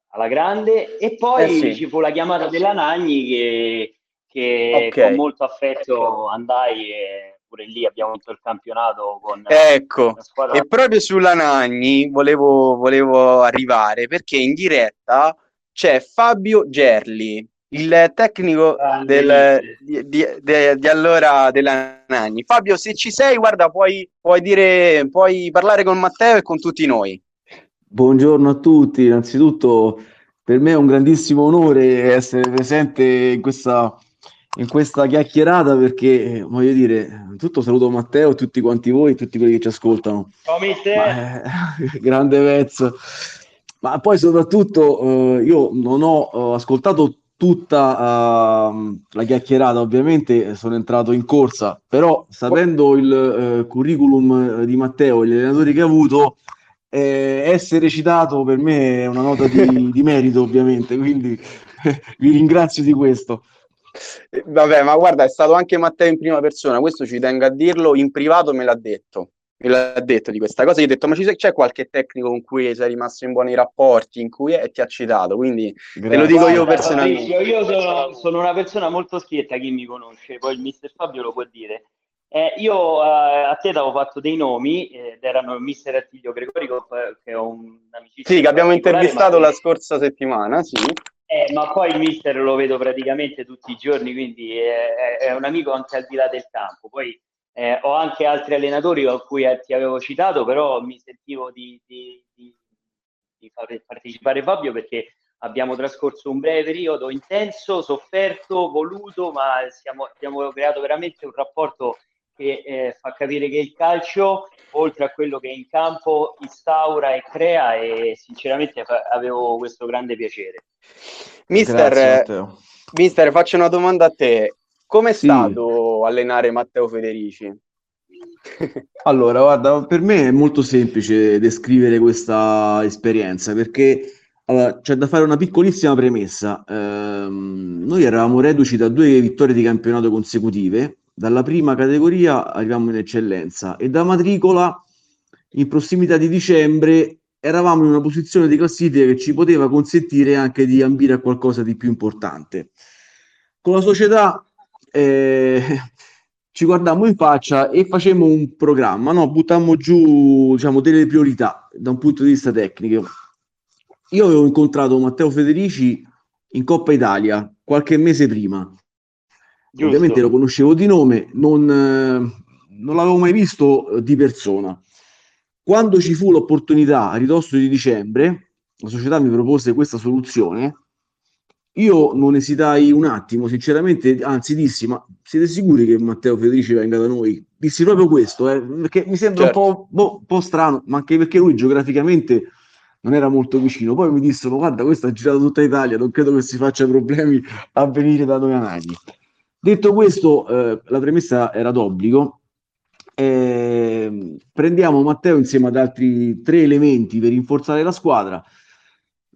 alla grande. E poi eh sì. ci fu la chiamata della Nagni che, che okay. con molto affetto andai e pure lì abbiamo vinto il campionato con ecco e proprio sulla Nagni volevo, volevo arrivare perché in diretta c'è Fabio Gerli il tecnico del, di, di, di, di, allora della Nani. Fabio, se ci sei, guarda, puoi, puoi, dire, puoi parlare con Matteo e con tutti noi. Buongiorno a tutti, innanzitutto per me è un grandissimo onore essere presente in questa, in questa chiacchierata perché voglio dire, tutto saluto Matteo e tutti quanti voi, tutti quelli che ci ascoltano. Ciao Ma, eh, grande pezzo. Ma poi soprattutto eh, io non ho eh, ascoltato tutta uh, la chiacchierata, ovviamente sono entrato in corsa, però sapendo il uh, curriculum di Matteo e gli allenatori che ha avuto, eh, essere citato per me è una nota di, di merito, ovviamente, quindi vi ringrazio di questo. Eh, vabbè, ma guarda, è stato anche Matteo in prima persona, questo ci tengo a dirlo, in privato me l'ha detto me l'ha detto di questa cosa, gli ho detto ma c'è qualche tecnico con cui sei rimasto in buoni rapporti, in cui è, e ti ha citato, quindi Grazie. te lo dico io personalmente. io sono, sono, una persona molto schietta, chi mi conosce, poi il mister Fabio lo può dire. Eh, io eh, a te avevo fatto dei nomi ed erano il mister Attilio Gregorico, che è un amicizia. Sì, che abbiamo intervistato la scorsa settimana, sì. Eh, ma poi il mister lo vedo praticamente tutti i giorni, quindi è, è, un amico anche al di là del campo. Poi eh, ho anche altri allenatori a cui ti avevo citato, però mi sentivo di, di, di, di far partecipare Fabio perché abbiamo trascorso un breve periodo intenso, sofferto, voluto, ma siamo, abbiamo creato veramente un rapporto che eh, fa capire che il calcio, oltre a quello che è in campo, instaura e crea e sinceramente fa- avevo questo grande piacere. Mister, Grazie, mister, faccio una domanda a te. Com'è sì. stato allenare Matteo Federici? allora, guarda, per me è molto semplice descrivere questa esperienza perché allora, c'è da fare una piccolissima premessa. Ehm, noi eravamo reduci da due vittorie di campionato consecutive, dalla prima categoria arriviamo in eccellenza e da matricola in prossimità di dicembre eravamo in una posizione di classifica che ci poteva consentire anche di ambire a qualcosa di più importante. Con la società eh, ci guardammo in faccia e facemmo un programma, no? buttammo giù diciamo, delle priorità da un punto di vista tecnico io avevo incontrato Matteo Federici in Coppa Italia qualche mese prima. Giusto. Ovviamente lo conoscevo di nome, non, non l'avevo mai visto di persona. Quando ci fu l'opportunità a ridosso di dicembre, la società mi propose questa soluzione. Io non esitai un attimo, sinceramente, anzi dissi, ma siete sicuri che Matteo Federici venga da noi? Dissi proprio questo, eh, perché mi sembra certo. un po', boh, un po' strano, ma anche perché lui geograficamente non era molto vicino. Poi mi dissero: Guarda, questo ha girato tutta Italia, non credo che si faccia problemi a venire da noi a Nagli. Detto questo, eh, la premessa era d'obbligo. Eh, prendiamo Matteo insieme ad altri tre elementi per rinforzare la squadra.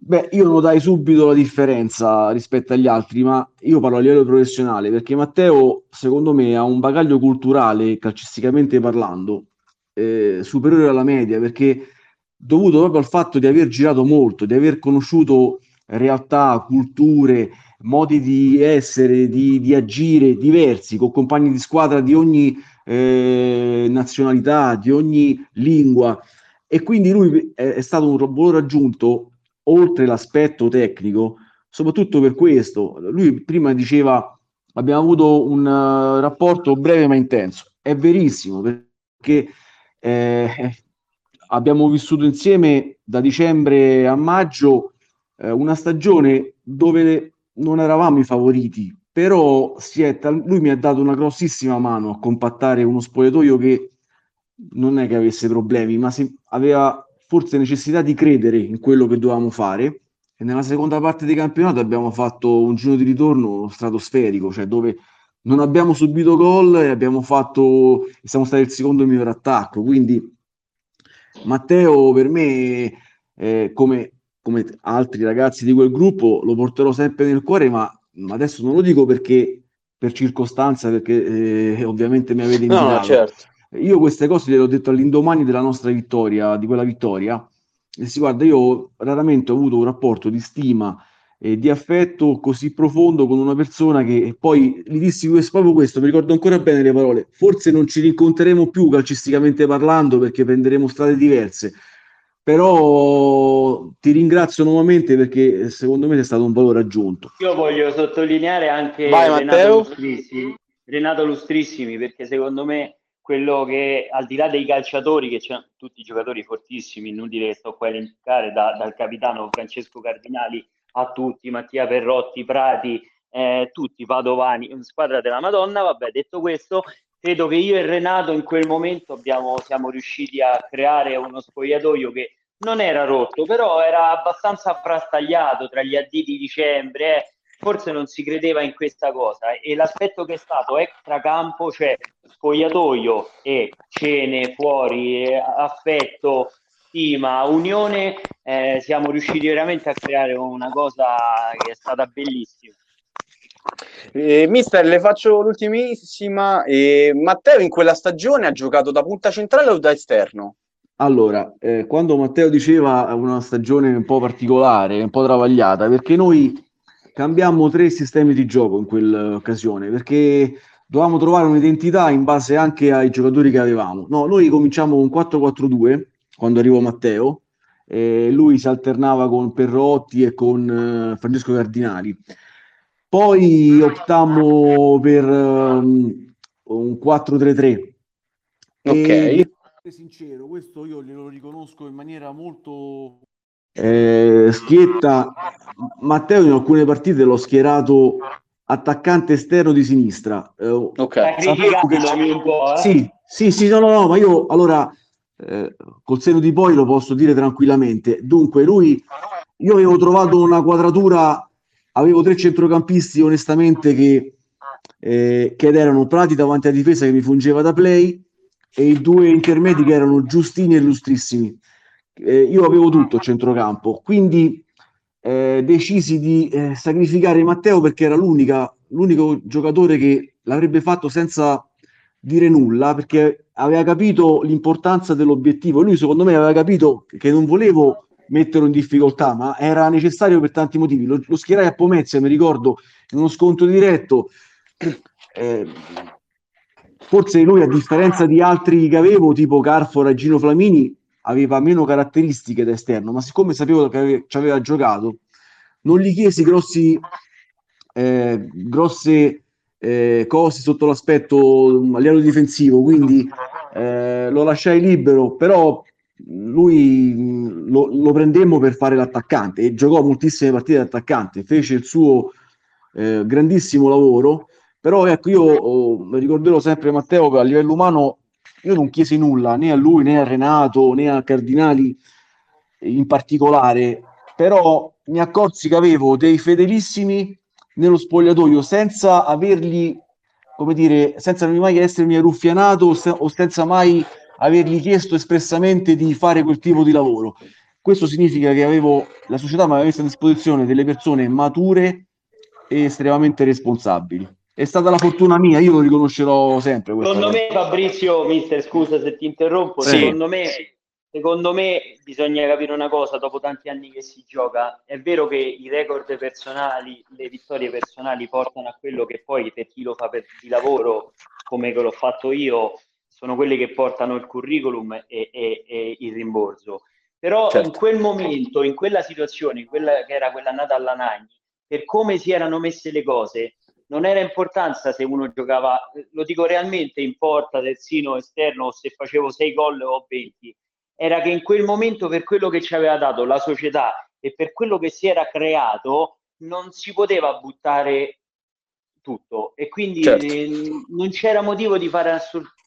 Beh, io notai subito la differenza rispetto agli altri, ma io parlo a livello professionale perché Matteo, secondo me, ha un bagaglio culturale, calcisticamente parlando, eh, superiore alla media perché dovuto proprio al fatto di aver girato molto, di aver conosciuto realtà, culture, modi di essere, di, di agire diversi, con compagni di squadra di ogni eh, nazionalità, di ogni lingua. E quindi lui è, è stato un valore aggiunto, oltre l'aspetto tecnico, soprattutto per questo. Lui prima diceva abbiamo avuto un uh, rapporto breve ma intenso. È verissimo perché eh, abbiamo vissuto insieme da dicembre a maggio eh, una stagione dove non eravamo i favoriti, però tal- lui mi ha dato una grossissima mano a compattare uno spogliatoio che non è che avesse problemi, ma si- aveva forse necessità di credere in quello che dovevamo fare. E nella seconda parte di campionato abbiamo fatto un giro di ritorno stratosferico, cioè dove non abbiamo subito gol e abbiamo fatto, siamo stati il secondo miglior attacco. Quindi Matteo per me, eh, come, come, altri ragazzi di quel gruppo, lo porterò sempre nel cuore, ma, ma adesso non lo dico perché per circostanza, perché eh, ovviamente mi avete invitato. No, certo. Io queste cose le ho detto all'indomani della nostra vittoria, di quella vittoria. E si guarda, io raramente ho avuto un rapporto di stima e di affetto così profondo con una persona che poi gli dissi questo, proprio questo, mi ricordo ancora bene le parole, forse non ci rincontreremo più calcisticamente parlando perché prenderemo strade diverse, però ti ringrazio nuovamente perché secondo me sei stato un valore aggiunto. Io voglio sottolineare anche Vai, Renato, Lustrissimi, Renato Lustrissimi perché secondo me quello che al di là dei calciatori che c'erano tutti i giocatori fortissimi, inutile che sto qua a elencare da, dal capitano Francesco Cardinali a tutti, Mattia Perrotti, Prati, eh, tutti, Padovani, squadra della Madonna. Vabbè, detto questo, credo che io e Renato in quel momento abbiamo, siamo riusciti a creare uno spogliatoio che non era rotto, però era abbastanza frastagliato tra gli additi di dicembre. Eh. Forse non si credeva in questa cosa e l'aspetto che è stato extracampo, cioè spogliatoio e cene fuori, affetto, stima, unione, eh, siamo riusciti veramente a creare una cosa che è stata bellissima. Eh, mister, le faccio l'ultimissima. Eh, Matteo in quella stagione ha giocato da punta centrale o da esterno? Allora, eh, quando Matteo diceva una stagione un po' particolare, un po' travagliata, perché noi cambiammo tre sistemi di gioco in quell'occasione, perché dovevamo trovare un'identità in base anche ai giocatori che avevamo. No, noi cominciamo un 4-4-2 quando arrivò Matteo, eh, lui si alternava con Perrotti e con eh, Francesco Cardinali. Poi optammo per um, un 4-3-3. Ok. E, sincero, questo io glielo riconosco in maniera molto eh, schietta. Matteo in alcune partite l'ho schierato attaccante esterno di sinistra. Eh, ok, sapevo che un po', eh? Sì, sì, sì, no, no, no, ma io allora eh, col seno di poi lo posso dire tranquillamente. Dunque, lui, io avevo trovato una quadratura, avevo tre centrocampisti onestamente che, eh, che erano Prati davanti a difesa che mi fungeva da play e i due intermedi che erano giustini e illustrissimi. Eh, io avevo tutto a centrocampo, quindi eh, decisi di eh, sacrificare Matteo perché era l'unico giocatore che l'avrebbe fatto senza dire nulla perché aveva capito l'importanza dell'obiettivo. Lui, secondo me, aveva capito che non volevo metterlo in difficoltà, ma era necessario per tanti motivi. Lo, lo schierai a Pomezia, mi ricordo, in uno scontro diretto. Eh, forse lui, a differenza di altri che avevo, tipo Carfor e Gino Flamini, aveva meno caratteristiche da esterno, ma siccome sapevo che ci aveva giocato, non gli chiesi grossi, eh, grosse eh, cose sotto l'aspetto mm, a livello difensivo, quindi eh, lo lasciai libero, però lui mm, lo, lo, prendemmo per fare l'attaccante e giocò moltissime partite da attaccante, fece il suo eh, grandissimo lavoro, però ecco io oh, ricorderò sempre Matteo che a livello umano io non chiesi nulla né a lui né a Renato né a Cardinali in particolare, però mi accorsi che avevo dei fedelissimi nello spogliatoio senza averli, come dire, senza mai essermi arruffianato o senza mai avergli chiesto espressamente di fare quel tipo di lavoro. Questo significa che avevo, la società mi aveva messo a disposizione delle persone mature e estremamente responsabili è stata la fortuna mia, io lo riconoscerò sempre. Secondo me, Fabrizio, mister, scusa se ti interrompo, sì. secondo, me, secondo me bisogna capire una cosa, dopo tanti anni che si gioca, è vero che i record personali, le vittorie personali portano a quello che poi per chi lo fa per di lavoro, come l'ho fatto io, sono quelli che portano il curriculum e, e, e il rimborso. Però certo. in quel momento, in quella situazione, in quella che era quella nata alla Nagni, per come si erano messe le cose, non era importanza se uno giocava, lo dico realmente, in porta, terzino, esterno o se facevo 6 gol o 20, era che in quel momento per quello che ci aveva dato la società e per quello che si era creato non si poteva buttare tutto e quindi certo. eh, non c'era motivo di fare assolutamente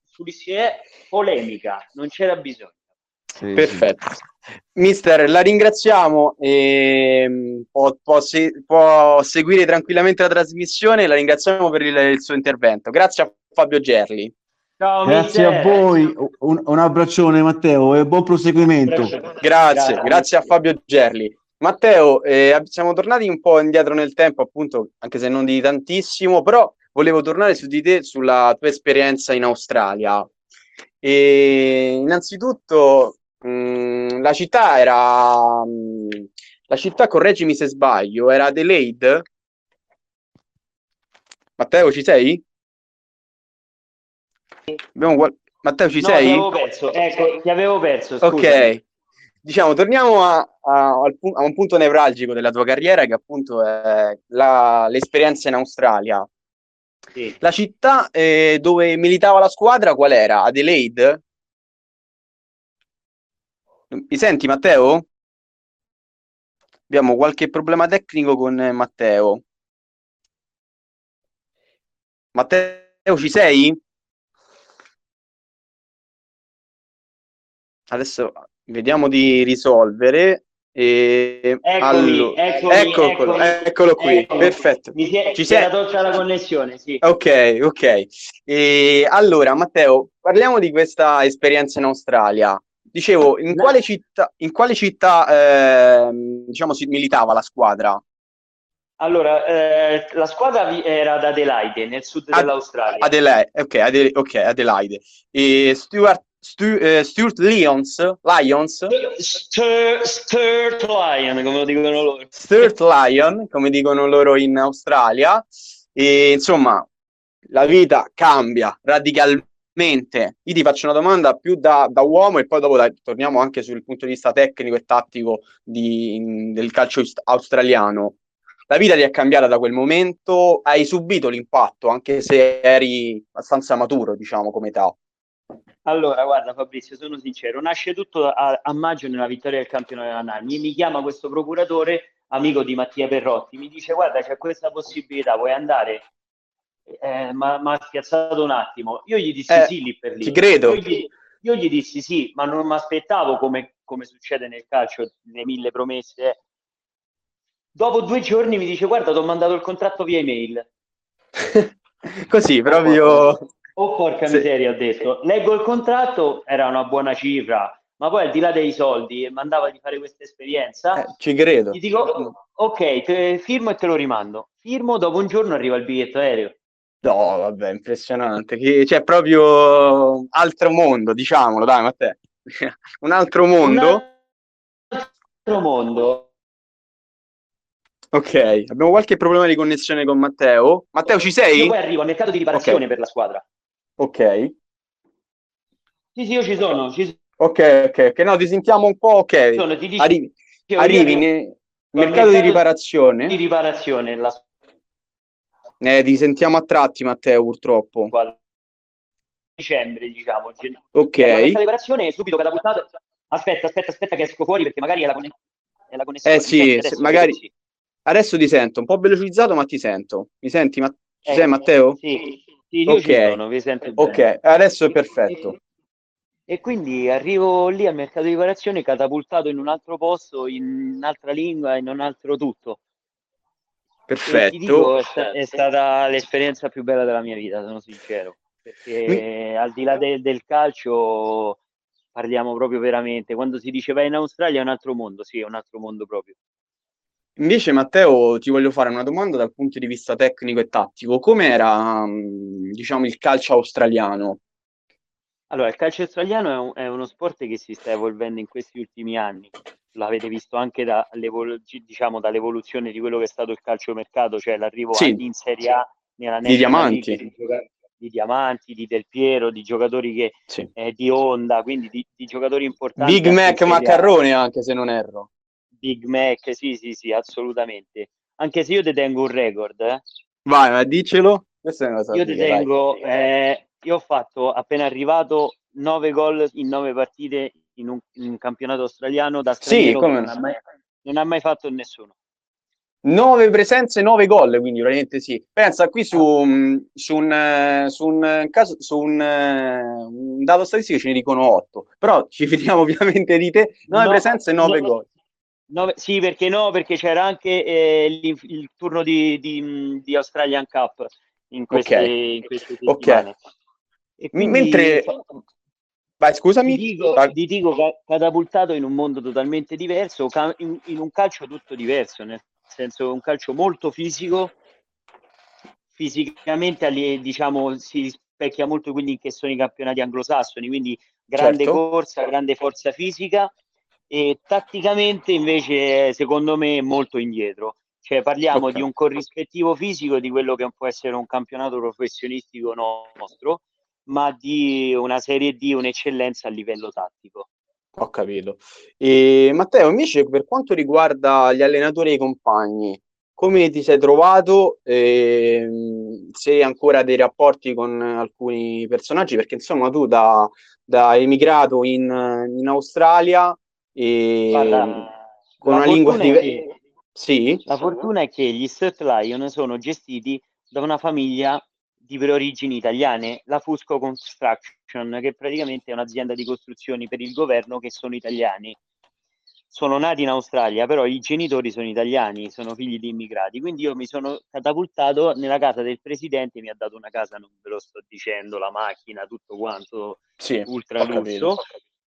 polemica, non c'era bisogno. Sì, Perfetto. Sì. Mister, la ringraziamo. E può, può, se, può, seguire tranquillamente la trasmissione. La ringraziamo per il, il suo intervento. Grazie a Fabio Gerli. Ciao, grazie mister. a voi. Un, un, abbraccione, Matteo, e buon proseguimento. Grazie, grazie, grazie a Fabio Gerli. Matteo, eh, siamo tornati un po' indietro nel tempo, appunto, anche se non di tantissimo, però volevo tornare su di te, sulla tua esperienza in Australia. E innanzitutto mh, mm, la città era mh, mm, la città, correggimi se sbaglio, era Adelaide. Matteo, ci sei? Abbiamo... Matteo, ci no, sei? Ti avevo perso, ecco, ti avevo perso. Ok, diciamo, torniamo a, a, a, un punto nevralgico della tua carriera, che appunto è la, l'esperienza in Australia. Sì. La città eh, dove militava la squadra qual era? Adelaide? Mi senti Matteo? Abbiamo qualche problema tecnico con Matteo. Matteo, ci sei? Adesso vediamo di risolvere. E... Eccomi, allora... eccomi, eccolo, eccomi, eccolo qui, eccomi. perfetto. Mi si è, Ci sei? tolta la connessione, sì. Ok, ok. E allora, Matteo, parliamo di questa esperienza in Australia. Dicevo, in quale città, in quale città eh, diciamo, si militava la squadra? Allora, eh, la squadra era ad Adelaide, nel sud Ad- dell'Australia. Adelaide, ok, Adela- okay Adelaide. E Stuart, Stu- eh, Stuart Lions, Lions? Stuart Lion, come lo dicono loro. Stuart Lion, come dicono loro in Australia. E insomma, la vita cambia radicalmente mente, io ti faccio una domanda più da, da uomo e poi dopo dai, torniamo anche sul punto di vista tecnico e tattico di, del calcio australiano. La vita ti è cambiata da quel momento, hai subito l'impatto anche se eri abbastanza maturo, diciamo, come età. Allora, guarda Fabrizio, sono sincero, nasce tutto a, a maggio nella vittoria del campionato della Nani. Mi chiama questo procuratore amico di Mattia Perrotti, mi dice guarda c'è questa possibilità, vuoi andare? Eh, ma ha spiazzato un attimo. Io gli dissi eh, sì lì per lì. Ti credo. Io gli, io gli dissi sì, ma non mi aspettavo come, come, succede nel calcio, le mille promesse. Dopo due giorni mi dice guarda ti ho mandato il contratto via email. Così, proprio... Oh porca sì. miseria, ho detto. Leggo il contratto, era una buona cifra, ma poi al di là dei soldi, mandava di fare questa esperienza. Eh, ci credo. Gli dico, ok, te, firmo e te lo rimando. Firmo, dopo un giorno arriva il biglietto aereo. No, vabbè, impressionante. C'è cioè, proprio altro mondo, diciamolo, dai, Matteo. un altro mondo. Un altro mondo. Ok, abbiamo qualche problema di connessione con Matteo. Matteo, ci sei? Io poi arrivo al mercato di riparazione okay. per la squadra. Ok. Sì, sì, io ci sono. Ci sono. Ok, ok, ok. No, ti sentiamo un po', ok. Sono, ti dico, arrivi, arrivi nel mercato, mercato di riparazione. Di riparazione, la eh, ti sentiamo a tratti, Matteo, purtroppo. Dicembre, diciamo. Ok. Questa riparazione è subito catapultato. Aspetta, aspetta, aspetta che esco fuori perché magari è la, conne- è la connessione. Eh sì, magari... Sì. Adesso ti sento, un po' velocizzato, ma ti sento. Mi senti? Ma... Eh, sei, Matteo? Sì, sì io okay. sono, Ok, adesso è perfetto. E, e quindi arrivo lì al mercato di riparazione catapultato in un altro posto, in un'altra lingua, in un altro tutto. Perfetto. Dico, è, sta- è, stata l'esperienza più bella della mia vita, sono sincero. Perché Mi... al di là de- del calcio parliamo proprio veramente. Quando si dice vai in Australia è un altro mondo, sì, è un altro mondo proprio. Invece, Matteo, ti voglio fare una domanda dal punto di vista tecnico e tattico. Com'era, diciamo, il calcio australiano? Allora, il calcio australiano è, un, è, uno sport che si sta evolvendo in questi ultimi anni. L'avete visto anche da, diciamo, dall'evoluzione di quello che è stato il calciomercato, cioè l'arrivo sì. in Serie A nella di diamanti. Di, di, diamanti, di Del Piero, di giocatori che, sì. eh, di Honda, quindi di, di giocatori importanti. Big Mac Maccarrone anche se non erro. Big Mac, sì, sì, sì, assolutamente. Anche se io detengo un record. Eh. Vai, ma dicelo. Io detengo, eh, io ho fatto appena arrivato 9 gol in 9 partite in un, in un campionato australiano da straniero sì, come non, ha mai, non ha mai fatto nessuno. 9 presenze, 9 gol, quindi veramente sì. Pensa qui su, su, un, su, un, caso, su un, un, dato statistico ce ne dicono 8, però ci fidiamo ovviamente di te, 9 no, presenze, 9 no, gol. Nove, sì, perché no? Perché c'era anche eh, il, il, turno di, di, di, Australian Cup in queste, okay. in queste. E quindi, Mentre... Vai, scusami. Ti dico, ti dico catapultato in un mondo totalmente diverso, in, in, un calcio tutto diverso, nel senso un calcio molto fisico, fisicamente diciamo si rispecchia molto quindi che sono i campionati anglosassoni, quindi grande certo. corsa, grande forza fisica e tatticamente invece secondo me molto indietro. Cioè parliamo okay. di un corrispettivo fisico di quello che può essere un campionato professionistico nostro, ma di una serie D, un'eccellenza a livello tattico. Ho capito. E Matteo, invece per quanto riguarda gli allenatori e i compagni, come ti sei trovato? Eh, se hai ancora dei rapporti con alcuni personaggi? Perché insomma tu da, da emigrato in, in Australia e Guarda, con una lingua diversa. Sì. La fortuna è che gli Sturt Lion sono gestiti da una famiglia di per origini italiane, la Fusco Construction, che praticamente è un'azienda di costruzioni per il governo che sono italiani. Sono nati in Australia, però i genitori sono italiani, sono figli di immigrati. Quindi io mi sono catapultato nella casa del presidente, mi ha dato una casa, non ve lo sto dicendo, la macchina, tutto quanto, sì, ultra lusso.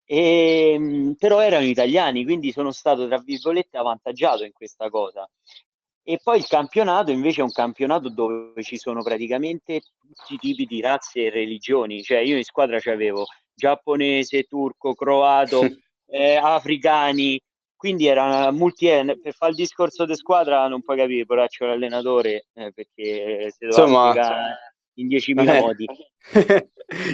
E, ehm, però erano italiani, quindi sono stato tra virgolette avvantaggiato in questa cosa. E poi il campionato invece è un campionato dove ci sono praticamente tutti i tipi di razze e religioni, cioè io in squadra c'avevo giapponese, turco, croato, eh, africani, quindi era multi per fare il discorso di squadra non puoi capire, però c'è l'allenatore eh, perché se lo Insomma, in 10.000 eh. modi.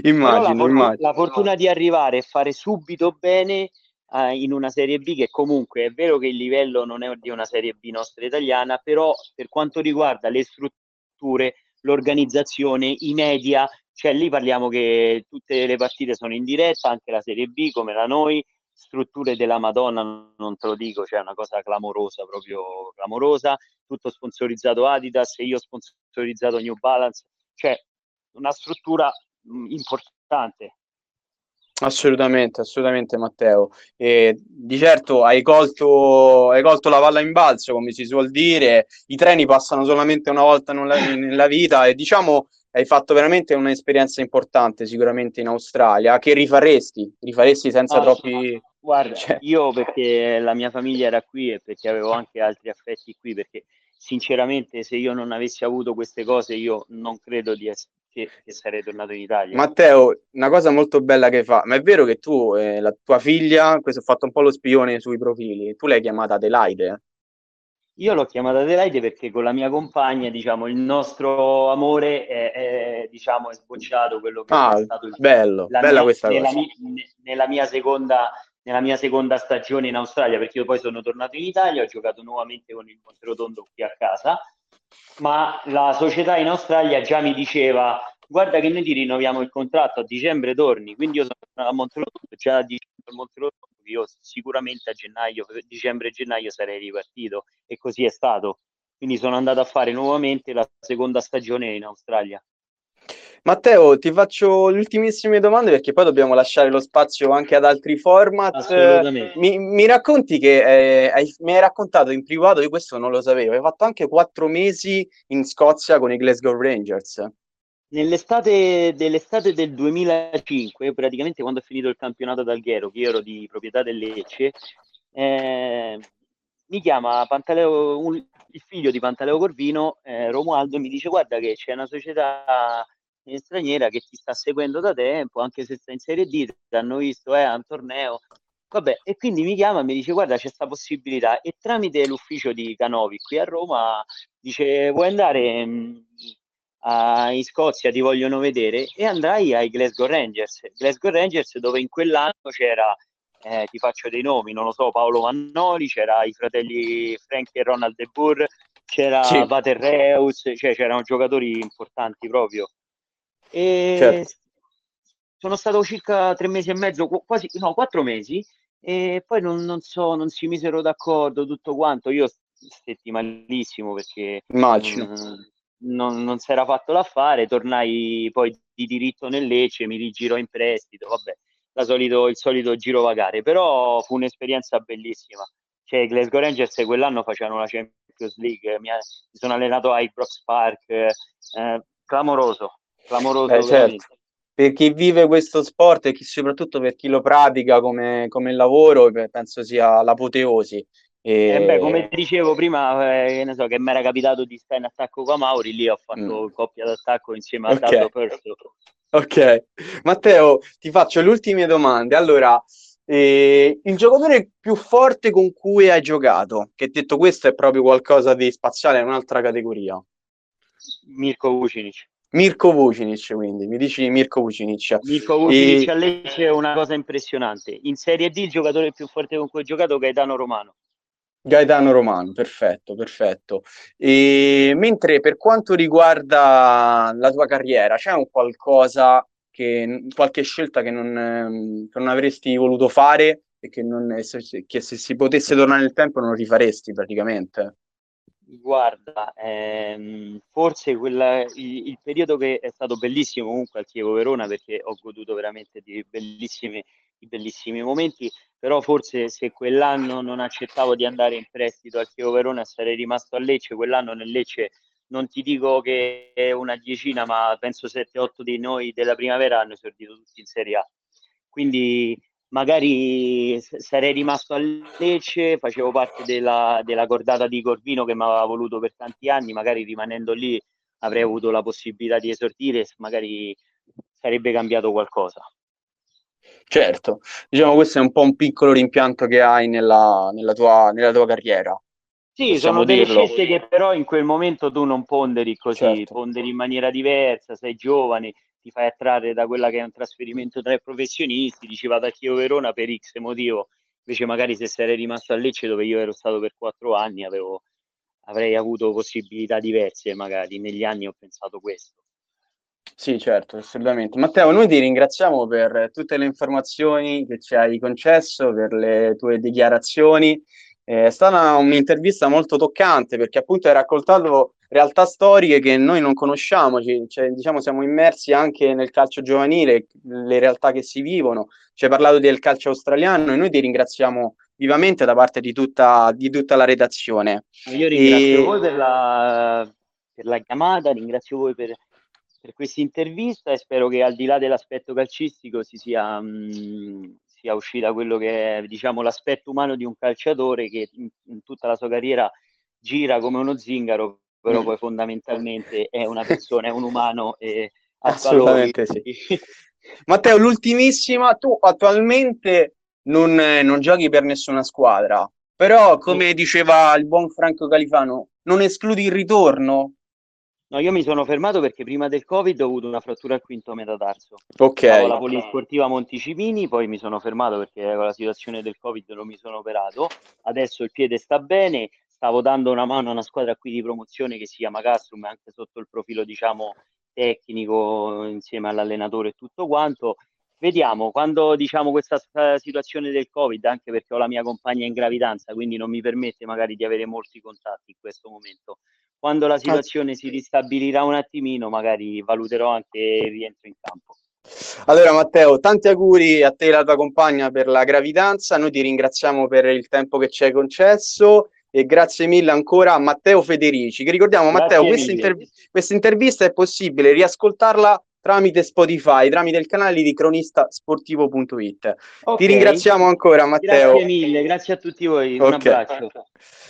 immagino, la, immagino. la fortuna di arrivare e fare subito bene uh, in una Serie B che comunque è vero che il livello non è di una Serie B nostra italiana, però per quanto riguarda le strutture, l'organizzazione, i media, cioè lì parliamo che tutte le partite sono in diretta, anche la Serie B come da noi, strutture della Madonna, non te lo dico, cioè una cosa clamorosa, proprio clamorosa, tutto sponsorizzato Adidas e io ho sponsorizzato New Balance, cioè una struttura importante. Assolutamente, assolutamente Matteo. E di certo hai colto, hai colto la palla in balzo, come si suol dire, i treni passano solamente una volta nella, nella vita e diciamo hai fatto veramente un'esperienza importante sicuramente in Australia che rifaresti, rifaresti senza ah, troppi... Guarda, cioè... io perché la mia famiglia era qui e perché avevo anche altri affetti qui, perché sinceramente se io non avessi avuto queste cose io non credo di essere, che, che sarei tornato in Italia. Matteo, una cosa molto bella che fa, ma è vero che tu, eh, la tua figlia, questo ho fatto un po' lo spione sui profili, tu l'hai chiamata Adelaide? Io l'ho chiamata Adelaide perché con la mia compagna, diciamo, il nostro amore è, è, diciamo, è sbocciato quello che ah, è stato il, bello, bella mia, questa nella cosa. Mia, nella, mia seconda, nella mia seconda stagione in Australia, perché io poi sono tornato in Italia, ho giocato nuovamente con il Monterotondo qui a casa, ma la società in Australia già mi diceva guarda che noi ti rinnoviamo il contratto a dicembre torni, quindi io sono a Monterotondo già a dicembre Monterotondo io sicuramente a gennaio, dicembre e gennaio sarei ripartito e così è stato. Quindi sono andato a fare nuovamente la seconda stagione in Australia. Matteo, ti faccio le ultimissime domande perché poi dobbiamo lasciare lo spazio anche ad altri format. Mi, mi racconti che eh, hai, mi hai raccontato in privato, io questo non lo sapevo, hai fatto anche quattro mesi in Scozia con i Glasgow Rangers. Nell'estate dell'estate del 2005, praticamente quando ho finito il campionato d'Alghero, che io ero di proprietà del Lecce, eh, mi chiama Pantaleo, un, il figlio di Pantaleo Corvino, eh, Romualdo, e mi dice guarda che c'è una società straniera che ti sta seguendo da tempo, anche se sta in Serie D, ti hanno visto, è eh, a un torneo. Vabbè, e quindi mi chiama e mi dice guarda c'è questa possibilità e tramite l'ufficio di Canovi qui a Roma dice vuoi andare mh, a, in Scozia ti vogliono vedere e andrai ai Glasgow Rangers. Glasgow Rangers dove in quell'anno c'era, eh, ti faccio dei nomi, non lo so, Paolo Mannoli, c'era i fratelli Frank e Ronald De Boer, c'era sì. Vaterreus, cioè c'erano giocatori importanti proprio. E certo. sono stato circa tre mesi e mezzo, quasi no, quattro mesi, e poi non, non so, non si misero d'accordo tutto quanto. Io stetti malissimo perché immagino. Non, non, non si era fatto l'affare, tornai poi di diritto nel Lecce, mi rigiro in prestito, vabbè, solito, il solito giro vagare, però fu un'esperienza bellissima. Cioè, i Glasgow Rangers quell'anno facevano la Champions League, mi, mi sono allenato a Ibrox Park, eh, clamoroso, clamoroso. Eh, certo. Per chi vive questo sport e soprattutto per chi lo pratica come, come lavoro, penso sia l'apoteosi. E... Eh beh, come dicevo prima, eh, so, che mi era capitato di stare in attacco con Mauri, lì ho fatto mm. coppia d'attacco insieme a okay. Perso. Ok, Matteo, ti faccio le ultime domande. Allora, eh, il giocatore più forte con cui hai giocato, che detto questo è proprio qualcosa di spaziale, è un'altra categoria. Mirko Vucinic. Mirko Vucinic, quindi mi dici Mirko Vucinic. Mirko Vucinic e... a Lecce è una cosa impressionante. In Serie D il giocatore più forte con cui ho giocato è Gaetano Romano. Gaetano Romano, perfetto, perfetto. E, mentre per quanto riguarda la tua carriera, c'è un qualcosa che, qualche scelta che non, ehm, che non avresti voluto fare e che, non, che se si potesse tornare nel tempo non rifaresti praticamente? Guarda, ehm, forse quella, il, il, periodo che è stato bellissimo comunque al Chievo Verona perché ho goduto veramente di bellissimi, di bellissimi momenti, però forse se quell'anno non accettavo di andare in prestito al Chievo Verona sarei rimasto a Lecce, quell'anno nel Lecce non ti dico che è una decina, ma penso 7-8 di noi della primavera hanno esordito tutti in Serie A. Quindi magari sarei rimasto a Lecce, facevo parte della, della cordata di Corvino che mi aveva voluto per tanti anni, magari rimanendo lì avrei avuto la possibilità di esordire, magari sarebbe cambiato qualcosa. Certo, diciamo questo è un po' un piccolo rimpianto che hai nella, nella, tua, nella tua carriera. Sì, sono delle dirlo. scelte che però in quel momento tu non ponderi così, certo. ponderi in maniera diversa, sei giovane, ti fai attrarre da quella che è un trasferimento tra i professionisti, dici vado a Chievo Verona per X motivo, invece magari se sarei rimasto a Lecce dove io ero stato per quattro anni avevo, avrei avuto possibilità diverse magari, negli anni ho pensato questo. Sì, certo, assolutamente. Matteo, noi ti ringraziamo per tutte le informazioni che ci hai concesso, per le tue dichiarazioni. È stata un'intervista molto toccante perché appunto hai raccontato realtà storiche che noi non conosciamo, cioè, diciamo siamo immersi anche nel calcio giovanile, le realtà che si vivono, ci hai parlato del calcio australiano e noi ti ringraziamo vivamente da parte di tutta, di tutta la redazione. Io ringrazio e... voi per la, per la, chiamata, ringrazio voi per, per questa intervista e spero che al di là dell'aspetto calcistico si sia, mh, mm, sia uscita quello che è diciamo, l'aspetto umano di un calciatore che in, in tutta la sua carriera gira come uno zingaro però poi fondamentalmente è una persona, è un umano e assolutamente sì. Matteo, l'ultimissima, tu attualmente non, non, giochi per nessuna squadra, però come diceva il buon Franco Califano, non escludi il ritorno? No, io mi sono fermato perché prima del Covid ho avuto una frattura al quinto metatarso. Ok. Stavo alla polisportiva Monticipini, poi mi sono fermato perché con la situazione del Covid non mi sono operato. Adesso il piede sta bene, stavo dando una mano a una squadra qui di promozione che si chiama Castrum, anche sotto il profilo diciamo tecnico, insieme all'allenatore e tutto quanto. Vediamo, quando diciamo questa situazione del Covid, anche perché ho la mia compagna in gravidanza, quindi non mi permette magari di avere molti contatti in questo momento. Quando la situazione si ristabilirà un attimino, magari valuterò anche il rientro in campo. Allora Matteo, tanti auguri a te e alla tua compagna per la gravidanza, noi ti ringraziamo per il tempo che ci hai concesso e grazie mille ancora a Matteo Federici, che ricordiamo grazie Matteo, questa, interv- questa, intervista è possibile riascoltarla tramite Spotify, tramite il canale di cronistasportivo.it. Okay. Ti ringraziamo ancora Matteo. Grazie mille, grazie a tutti voi, okay. un abbraccio.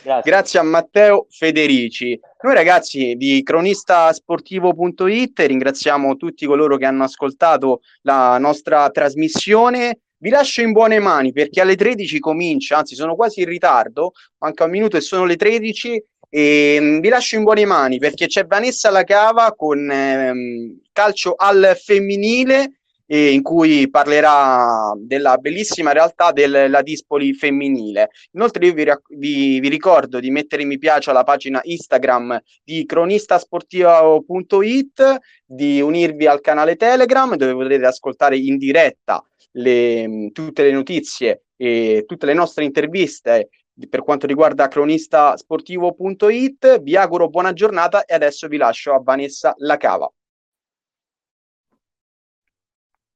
Grazie. grazie. a Matteo Federici. Noi ragazzi di cronistasportivo.it ringraziamo tutti coloro che hanno ascoltato la nostra trasmissione vi lascio in buone mani perché alle 13 comincia, anzi sono quasi in ritardo, manca un minuto e sono le 13 e um, vi lascio in buone mani perché c'è Vanessa Lacava con ehm, calcio al femminile eh, in cui parlerà della bellissima realtà della Dispoli femminile. Inoltre io vi, vi, vi, ricordo di mettere mi piace alla pagina Instagram di cronistasportivo.it, di unirvi al canale Telegram dove potrete ascoltare in diretta le, tutte le notizie e tutte le nostre interviste per quanto riguarda cronistasportivo.it. Vi auguro buona giornata e adesso vi lascio a Vanessa Lacava.